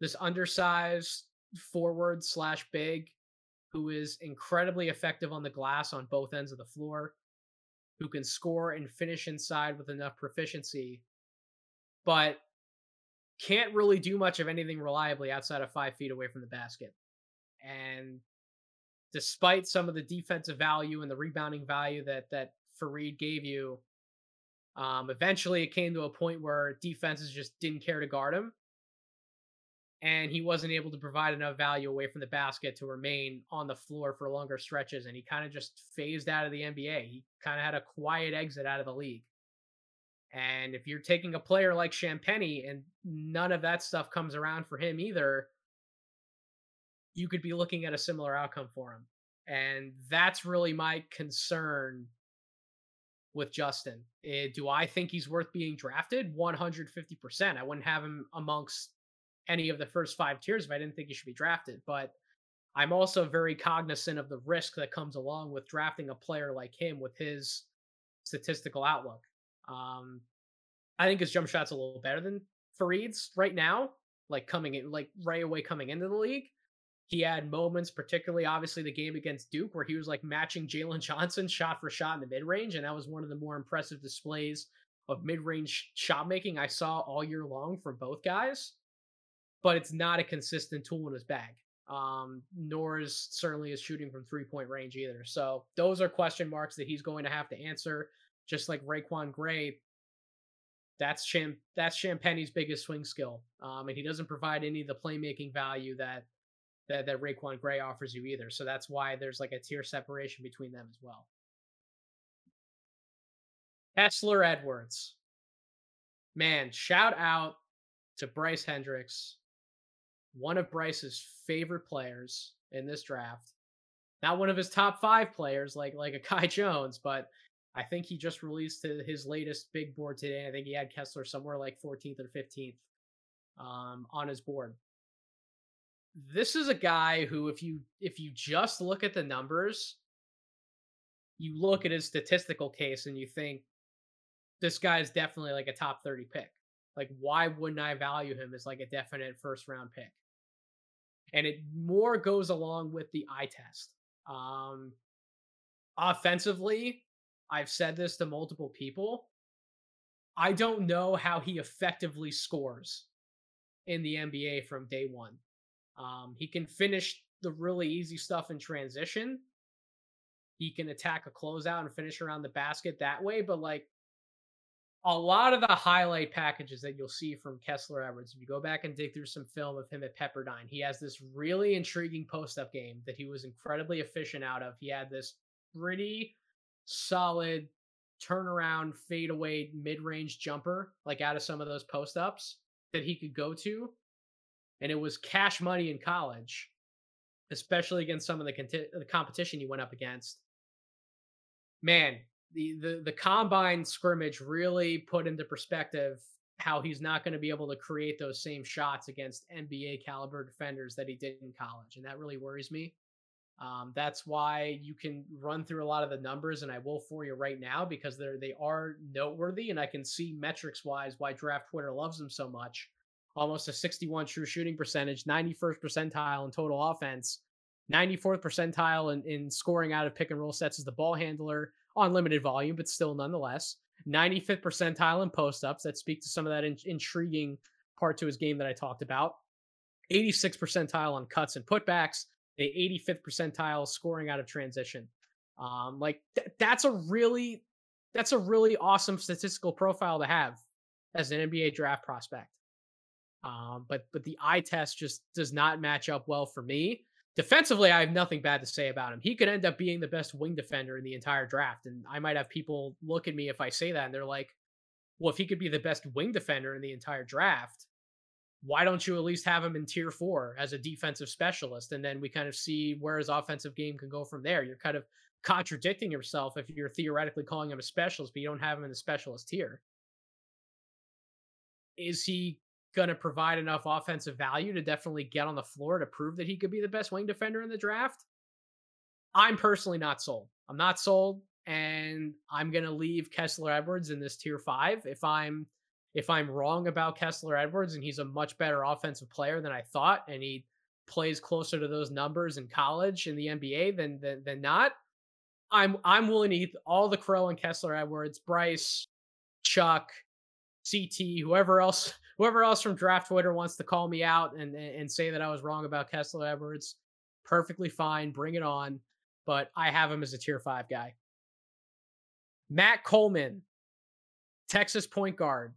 This undersized forward slash big who is incredibly effective on the glass on both ends of the floor, who can score and finish inside with enough proficiency, but can't really do much of anything reliably outside of five feet away from the basket. And despite some of the defensive value and the rebounding value that that Faried gave you, um, eventually it came to a point where defenses just didn't care to guard him and he wasn't able to provide enough value away from the basket to remain on the floor for longer stretches and he kind of just phased out of the NBA. He kind of had a quiet exit out of the league. And if you're taking a player like Champagnie and none of that stuff comes around for him either, you could be looking at a similar outcome for him. And that's really my concern with Justin. Uh, do I think he's worth being drafted? 150%. I wouldn't have him amongst any of the first five tiers if I didn't think he should be drafted. But I'm also very cognizant of the risk that comes along with drafting a player like him with his statistical outlook. Um, I think his jump shot's a little better than Faried's right now, like coming in, like right away coming into the league. He had moments, particularly obviously the game against Duke, where he was like matching Jalen Johnson shot for shot in the mid range, and that was one of the more impressive displays of mid range shot making I saw all year long from both guys but it's not a consistent tool in his bag. Um, nor is certainly his shooting from three point range either. So those are question marks that he's going to have to answer. Just like RaiQuan Gray, that's Cham that's Champagnie's biggest swing skill. Um, and he doesn't provide any of the playmaking value that that that RaiQuan Gray offers you either. So that's why there's like a tier separation between them as well. Kessler Edwards. Man, shout out to Bryce Hendricks one of Bryce's favorite players in this draft. Not one of his top five players like like a Kai Jones, but I think he just released his latest big board today. I think he had Kessler somewhere like 14th or 15th um, on his board. This is a guy who, if you if you just look at the numbers, you look at his statistical case and you think this guy is definitely like a top 30 pick. Like, why wouldn't I value him as like a definite first round pick? And it more goes along with the eye test. Um, offensively, I've said this to multiple people. I don't know how he effectively scores in the NBA from day one. Um, he can finish the really easy stuff in transition. He can attack a closeout and finish around the basket that way, but like a lot of the highlight packages that you'll see from Kessler Edwards, if you go back and dig through some film of him at Pepperdine, he has this really intriguing post up game that he was incredibly efficient out of. He had this pretty solid turnaround, fadeaway, mid range jumper, like out of some of those post ups that he could go to. And it was cash money in college, especially against some of the, conti- the competition he went up against. Man, the the the combine scrimmage really put into perspective how he's not going to be able to create those same shots against NBA caliber defenders that he did in college, and that really worries me. Um, that's why you can run through a lot of the numbers, and I will for you right now because they're they are noteworthy, and I can see metrics wise why Draft Twitter loves them so much. Almost a 61 true shooting percentage, 91st percentile in total offense, 94th percentile in, in scoring out of pick and roll sets as the ball handler, on limited volume, but still nonetheless. 95th percentile in post ups that speak to some of that in- intriguing part to his game that I talked about. 86th percentile on cuts and putbacks, the 85th percentile scoring out of transition. Um, like th- that's a really that's a really awesome statistical profile to have as an NBA draft prospect. Um, but but the eye test just does not match up well for me. Defensively, I have nothing bad to say about him. He could end up being the best wing defender in the entire draft, and I might have people look at me if I say that, and they're like, "Well, if he could be the best wing defender in the entire draft, why don't you at least have him in tier four as a defensive specialist, and then we kind of see where his offensive game can go from there?" You're kind of contradicting yourself if you're theoretically calling him a specialist, but you don't have him in the specialist tier. Is he going to provide enough offensive value to definitely get on the floor to prove that he could be the best wing defender in the draft? I'm personally not sold. I'm not sold, and I'm going to leave Kessler Edwards in this tier five. If I'm if I'm wrong about Kessler Edwards and he's a much better offensive player than I thought, and he plays closer to those numbers in college in the NBA than than, than not, I'm I'm willing to eat all the crow and Kessler Edwards, Bryce, Chuck, CT, whoever else whoever else from draft Twitter wants to call me out and and say that I was wrong about Kessler Edwards, perfectly fine, bring it on. But I have him as a tier five guy. Matt Coleman, Texas point guard.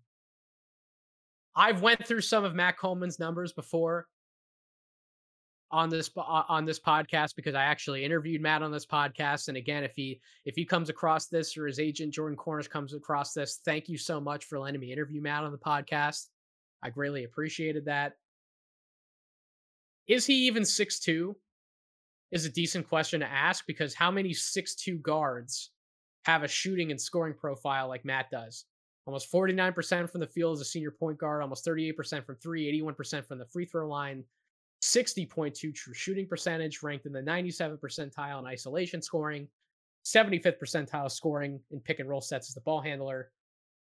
I've went through some of Matt Coleman's numbers before on this on this podcast because I actually interviewed Matt on this podcast. And again, if he if he comes across this or his agent Jordan Cornish comes across this, thank you so much for letting me interview Matt on the podcast. I greatly appreciated that. Is he even six two? Is a decent question to ask because how many six two guards have a shooting and scoring profile like Matt does? Almost 49% from the field as a senior point guard, almost 38% from three, 81% from the free throw line, 60.2 true shooting percentage, ranked in the 97th percentile in isolation scoring, 75th percentile scoring in pick and roll sets as the ball handler,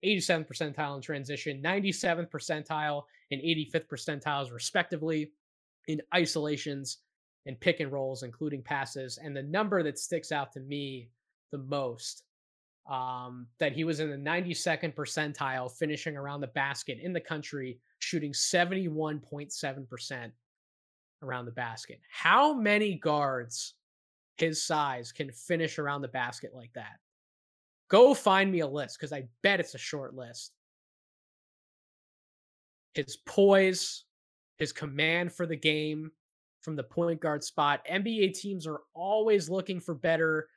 87th percentile in transition, 97th percentile and 85th percentiles, respectively, in isolations and pick and rolls, including passes. And the number that sticks out to me the most um, that he was in the 92nd percentile, finishing around the basket in the country, shooting 71.7% around the basket. How many guards his size can finish around the basket like that? Go find me a list because I bet it's a short list. His poise, his command for the game from the point guard spot. NBA teams are always looking for better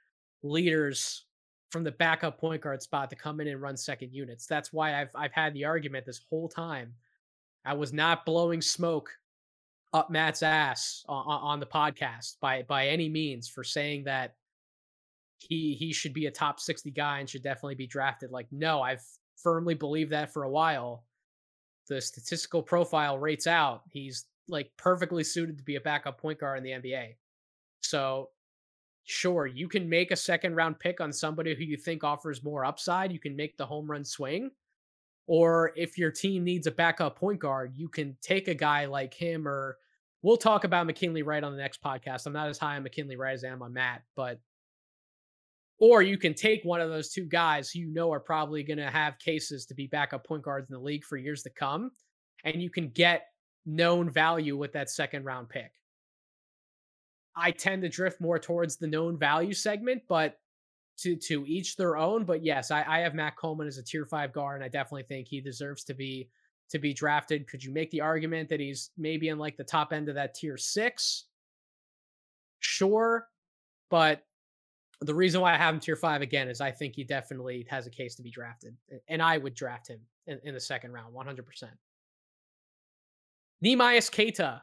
leaders from the backup point guard spot to come in and run second units. That's why I've I've had the argument this whole time. I was not blowing smoke up Matt's ass on, on the podcast by by any means for saying that he he should be a top 60 guy and should definitely be drafted. Like, no, I've firmly believed that for a while. The statistical profile rates out. He's like perfectly suited to be a backup point guard in the NBA. So, sure, you can make a second round pick on somebody who you think offers more upside. You can make the home run swing. Or if your team needs a backup point guard, you can take a guy like him or we'll talk about McKinley Wright on the next podcast. I'm not as high on McKinley Wright as I am on Matt, but or you can take one of those two guys who you know are probably going to have cases to be backup point guards in the league for years to come, and you can get known value with that second round pick. I tend to drift more towards the known value segment, but to to each their own. But yes, I, I have Matt Coleman as a tier five guard, and I definitely think he deserves to be to be drafted. Could you make the argument that he's maybe in like the top end of that tier six? Sure, but the reason why I have him tier five again is I think he definitely has a case to be drafted, and I would draft him in, in the second round, 100%. Neemias Queta,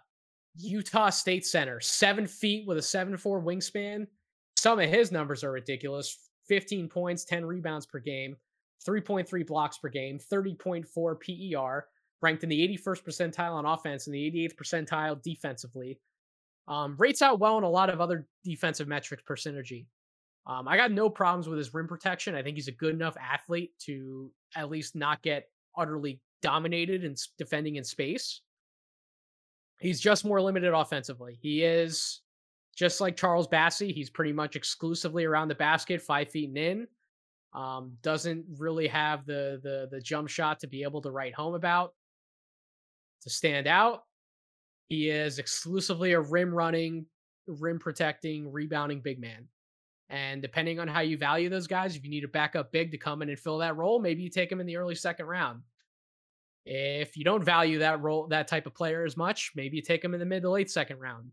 Utah State Center, seven feet with a seven four wingspan. Some of his numbers are ridiculous 15 points, 10 rebounds per game, 3.3 blocks per game, 30.4 PER, ranked in the 81st percentile on offense and the 88th percentile defensively. Um, rates out well in a lot of other defensive metrics per synergy. Um, I got no problems with his rim protection. I think he's a good enough athlete to at least not get utterly dominated and defending in space. He's just more limited offensively. He is just like Charles Bassey, he's pretty much exclusively around the basket, five feet and in. Um, doesn't really have the the the jump shot to be able to write home about to stand out. He is exclusively a rim running, rim protecting, rebounding big man. And depending on how you value those guys, if you need a backup big to come in and fill that role, maybe you take him in the early second round. If you don't value that role, that type of player as much, maybe you take him in the mid to late second round.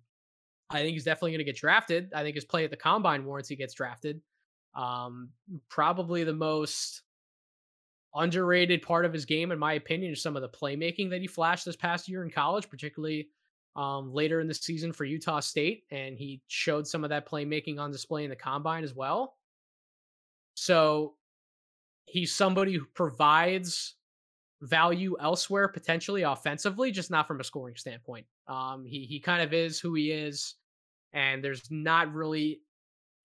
I think he's definitely going to get drafted. I think his play at the combine warrants he gets drafted. Um, probably the most underrated part of his game, in my opinion, is some of the playmaking that he flashed this past year in college, particularly um, later in the season for Utah State, and he showed some of that playmaking on display in the combine as well. So he's somebody who provides value elsewhere, potentially offensively, just not from a scoring standpoint. Um, he he kind of is who he is, and there's not really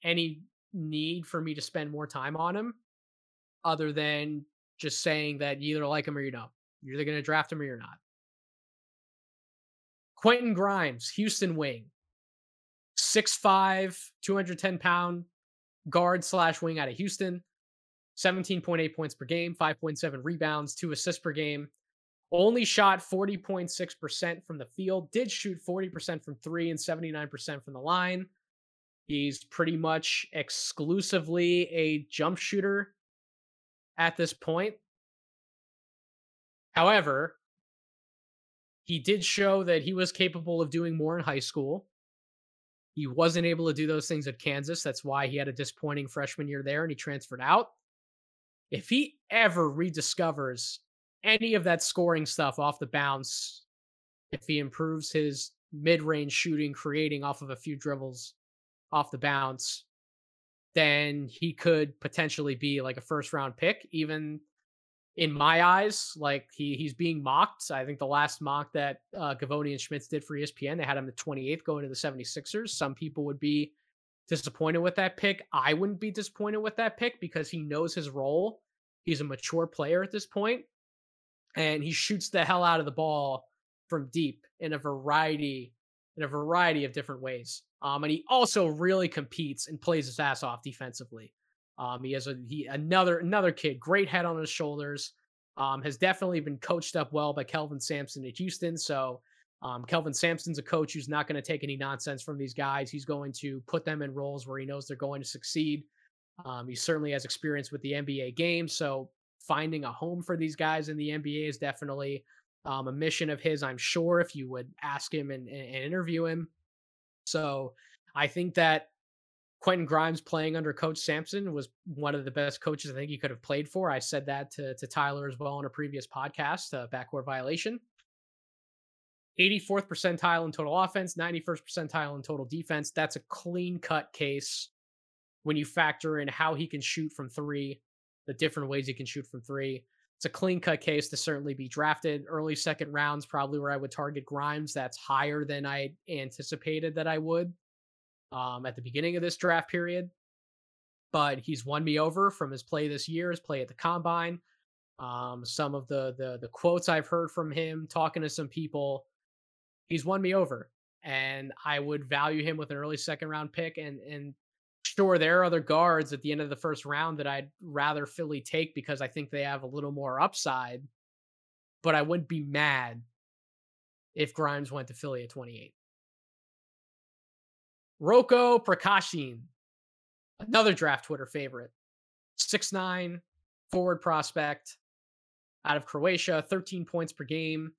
any need for me to spend more time on him, other than just saying that you either like him or you don't. You're either going to draft him or you're not. Quentin Grimes, Houston wing. 6'5, 210 pound guard slash wing out of Houston. 17.8 points per game, 5.7 rebounds, two assists per game. Only shot 40.6% from the field, did shoot 40% from three and 79% from the line. He's pretty much exclusively a jump shooter at this point. However, he did show that he was capable of doing more in high school. He wasn't able to do those things at Kansas. That's why he had a disappointing freshman year there and he transferred out. If he ever rediscovers any of that scoring stuff off the bounce, if he improves his mid range shooting, creating off of a few dribbles off the bounce, then he could potentially be like a first round pick, even in my eyes, like he he's being mocked. I think the last mock that uh, Givony and Schmitz did for ESPN, they had him the 28th going to the 76ers. Some people would be disappointed with that pick. I wouldn't be disappointed with that pick because he knows his role. He's a mature player at this point, and he shoots the hell out of the ball from deep in a variety in a variety of different ways. Um, and he also really competes and plays his ass off defensively. Um, he has a he another another kid, great head on his shoulders. Um, has definitely been coached up well by Kelvin Sampson at Houston. So um, Kelvin Sampson's a coach who's not going to take any nonsense from these guys. He's going to put them in roles where he knows they're going to succeed. Um, he certainly has experience with the NBA game, so finding a home for these guys in the NBA is definitely um, a mission of his. I'm sure if you would ask him and, and interview him. So I think that Quentin Grimes playing under Coach Sampson was one of the best coaches I think he could have played for. I said that to, to Tyler as well in a previous podcast, uh, backcourt violation. 84th percentile in total offense, 91st percentile in total defense. That's a clean cut case when you factor in how he can shoot from three, the different ways he can shoot from three. It's a clean cut case to certainly be drafted. Early second rounds, probably where I would target Grimes. That's higher than I anticipated that I would um, at the beginning of this draft period. But he's won me over from his play this year, his play at the combine. Um, some of the the the quotes I've heard from him, talking to some people, he's won me over, and I would value him with an early second round pick. And and sure, there are other guards at the end of the first round that I'd rather Philly take because I think they have a little more upside. But I wouldn't be mad if Grimes went to Philly at 28. Roko Prkačin, another draft Twitter favorite. Six nine forward prospect out of Croatia, 13 points per game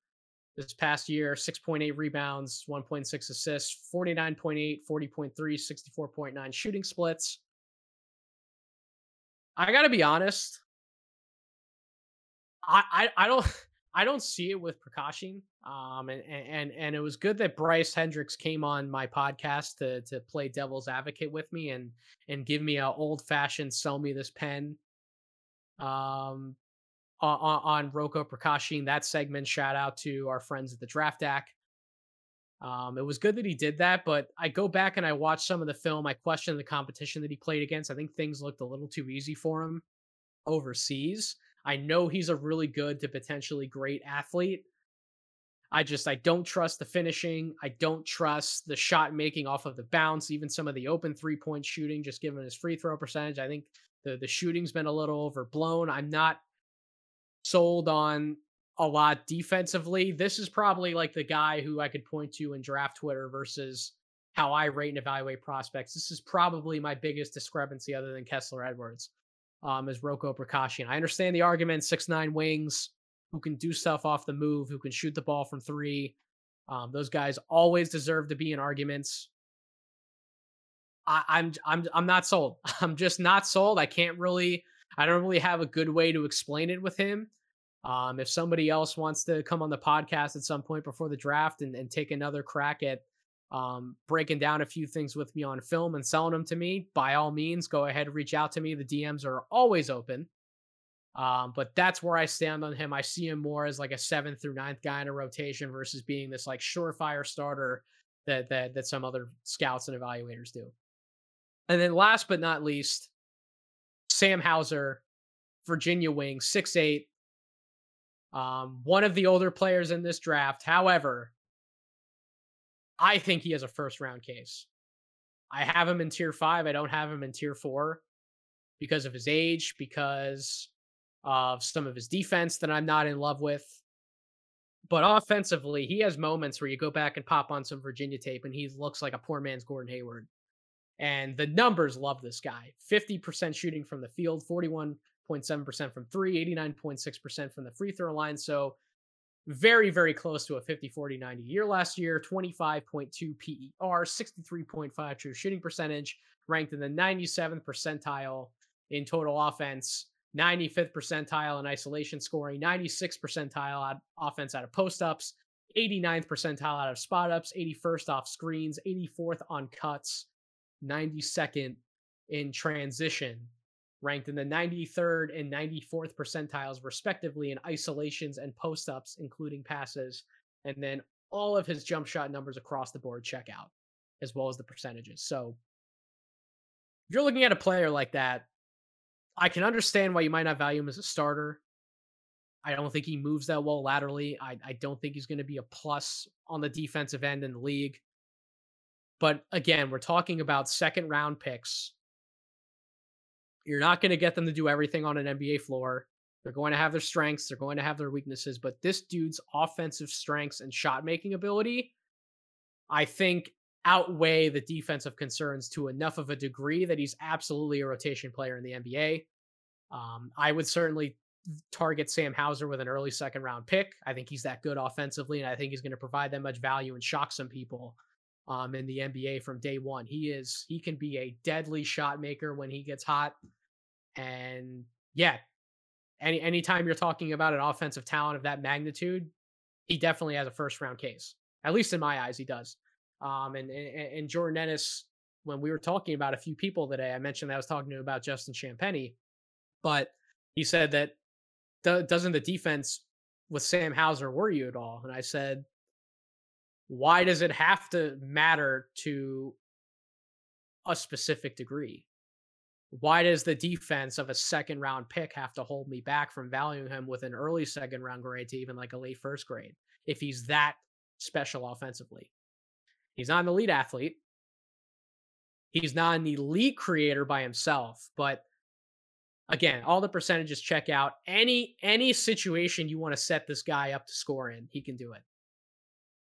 this past year, 6.8 rebounds, 1.6 assists, 49.8, 40.3, 64.9 shooting splits. I got to be honest. I, I, I don't I don't see it with Prkačin. Um, and, and and it was good that Bryce Hendricks came on my podcast to to play devil's advocate with me and and give me a old fashioned sell me this pen. Um, on, on Roko Prkačin, that segment. Shout out to our friends at the Draft Act. Um, it was good that he did that, but I go back and I watch some of the film. I question the competition that he played against. I think things looked a little too easy for him overseas. I know he's a really good to potentially great athlete. I just I don't trust the finishing. I don't trust the shot making off of the bounce, even some of the open three point shooting, just given his free throw percentage. I think The the shooting's been a little overblown. I'm not sold on a lot defensively. This is probably like the guy who I could point to in draft Twitter versus how I rate and evaluate prospects. This is probably my biggest discrepancy other than Kessler Edwards. Um, is Roko Prkačin. I understand the argument, six nine wings, who can do stuff off the move, who can shoot the ball from three. Um, those guys always deserve to be in arguments. I, I'm I'm I'm not sold. I'm just not sold. I can't really I don't really have a good way to explain it with him. Um, if somebody else wants to come on the podcast at some point before the draft and, and take another crack at um, breaking down a few things with me on film and selling them to me, by all means, go ahead and reach out to me. The DMs are always open. Um, but that's where I stand on him. I see him more as like a seventh through ninth guy in a rotation versus being this like surefire starter that that that some other scouts and evaluators do. And then last but not least, Sam Hauser, Virginia wing, six eight. Um, one of the older players in this draft. However, I think he has a first round case. I have him in tier five. I don't have him in tier four because of his age, because of some of his defense that I'm not in love with. But offensively, he has moments where you go back and pop on some Virginia tape and he looks like a poor man's Gordon Hayward. And the numbers love this guy 50% shooting from the field, 41.7% from three, 89.6% from the free throw line. So very, very close to a 50 40 90 year last year, 25.2 PER, 63.5 true shooting percentage, ranked in the 97th percentile in total offense 95th percentile in isolation scoring, 96th percentile out offense out of post ups, 89th percentile out of spot ups, 81st off screens, 84th on cuts, 92nd in transition, ranked in the 93rd and 94th percentiles respectively in isolations and post ups, including passes, and then all of his jump shot numbers across the board check out, as well as the percentages. So if you're looking at a player like that, I can understand why you might not value him as a starter. I don't think he moves that well laterally. I, I don't think he's going to be a plus on the defensive end in the league. But again, we're talking about second round picks. You're not going to get them to do everything on an NBA floor. They're going to have their strengths, they're going to have their weaknesses, but this dude's offensive strengths and shot making ability, I think, outweigh the defensive concerns to enough of a degree that he's absolutely a rotation player in the NBA. Um, I would certainly target Sam Hauser with an early second round pick. I think he's that good offensively, and I think he's going to provide that much value and shock some people um, in the NBA from day one. He is he can be a deadly shot maker when he gets hot, and yeah, any anytime you're talking about an offensive talent of that magnitude, he definitely has a first round case. At least in my eyes, he does. Um, and, and, and Jordan Ennis, when we were talking about a few people today, I mentioned I was talking to about Justin Champagnie, but he said that doesn't the defense with Sam Hauser worry you at all? And I said, why does it have to matter to a specific degree? Why does the defense of a second round pick have to hold me back from valuing him with an early second round grade to even like a late first grade if he's that special offensively? He's not an elite athlete. He's not an elite creator by himself, but again, all the percentages check out. Any any situation you want to set this guy up to score in, he can do it.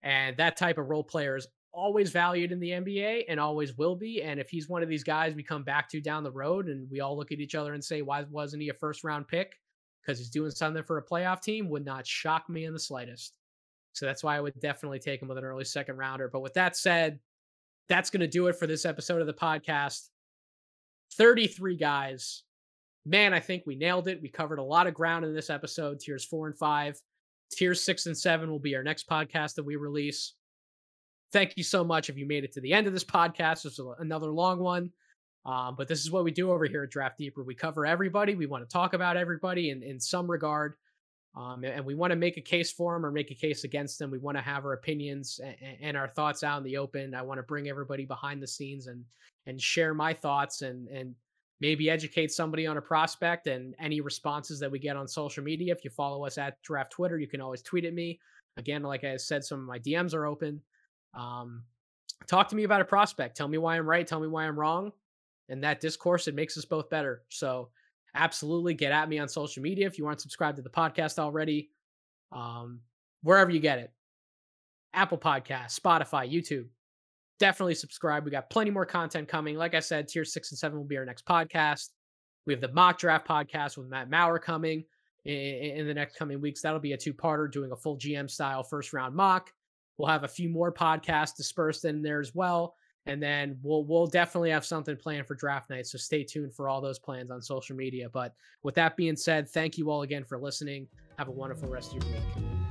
And that type of role player is always valued in the NBA and always will be. And if he's one of these guys we come back to down the road and we all look at each other and say, why wasn't he a first round pick? Because he's doing something for a playoff team would not shock me in the slightest. So that's why I would definitely take him with an early second rounder. But with that said, that's going to do it for this episode of the podcast. 33 guys. Man, I think we nailed it. We covered a lot of ground in this episode. Tiers four and five. Tiers six and seven will be our next podcast that we release. Thank you so much if you made it to the end of this podcast. Is another long one. Um, but this is what we do over here at Draft Deeper. We cover everybody. We want to talk about everybody in, in some regard. Um, and we want to make a case for them or make a case against them. We want to have our opinions and, and, our thoughts out in the open. I want to bring everybody behind the scenes and and share my thoughts and and maybe educate somebody on a prospect and any responses that we get on social media. If you follow us at Draft Twitter, you can always tweet at me. Again, like I said, some of my DMs are open. Um, talk to me about a prospect. Tell me why I'm right. Tell me why I'm wrong. and that discourse it makes us both better. So absolutely get at me on social media if you aren't subscribed to the podcast already. Um, wherever you get it. Apple Podcast, Spotify, YouTube. Definitely subscribe. We got plenty more content coming. Like I said, tier six and seven will be our next podcast. We have the mock draft podcast with Matt Maurer coming in, in the next coming weeks. That'll be a two parter doing a full GM style first round mock. We'll have a few more podcasts dispersed in there as well. And then we'll we'll definitely have something planned for draft night. So stay tuned for all those plans on social media. But with that being said, thank you all again for listening. Have a wonderful rest of your week.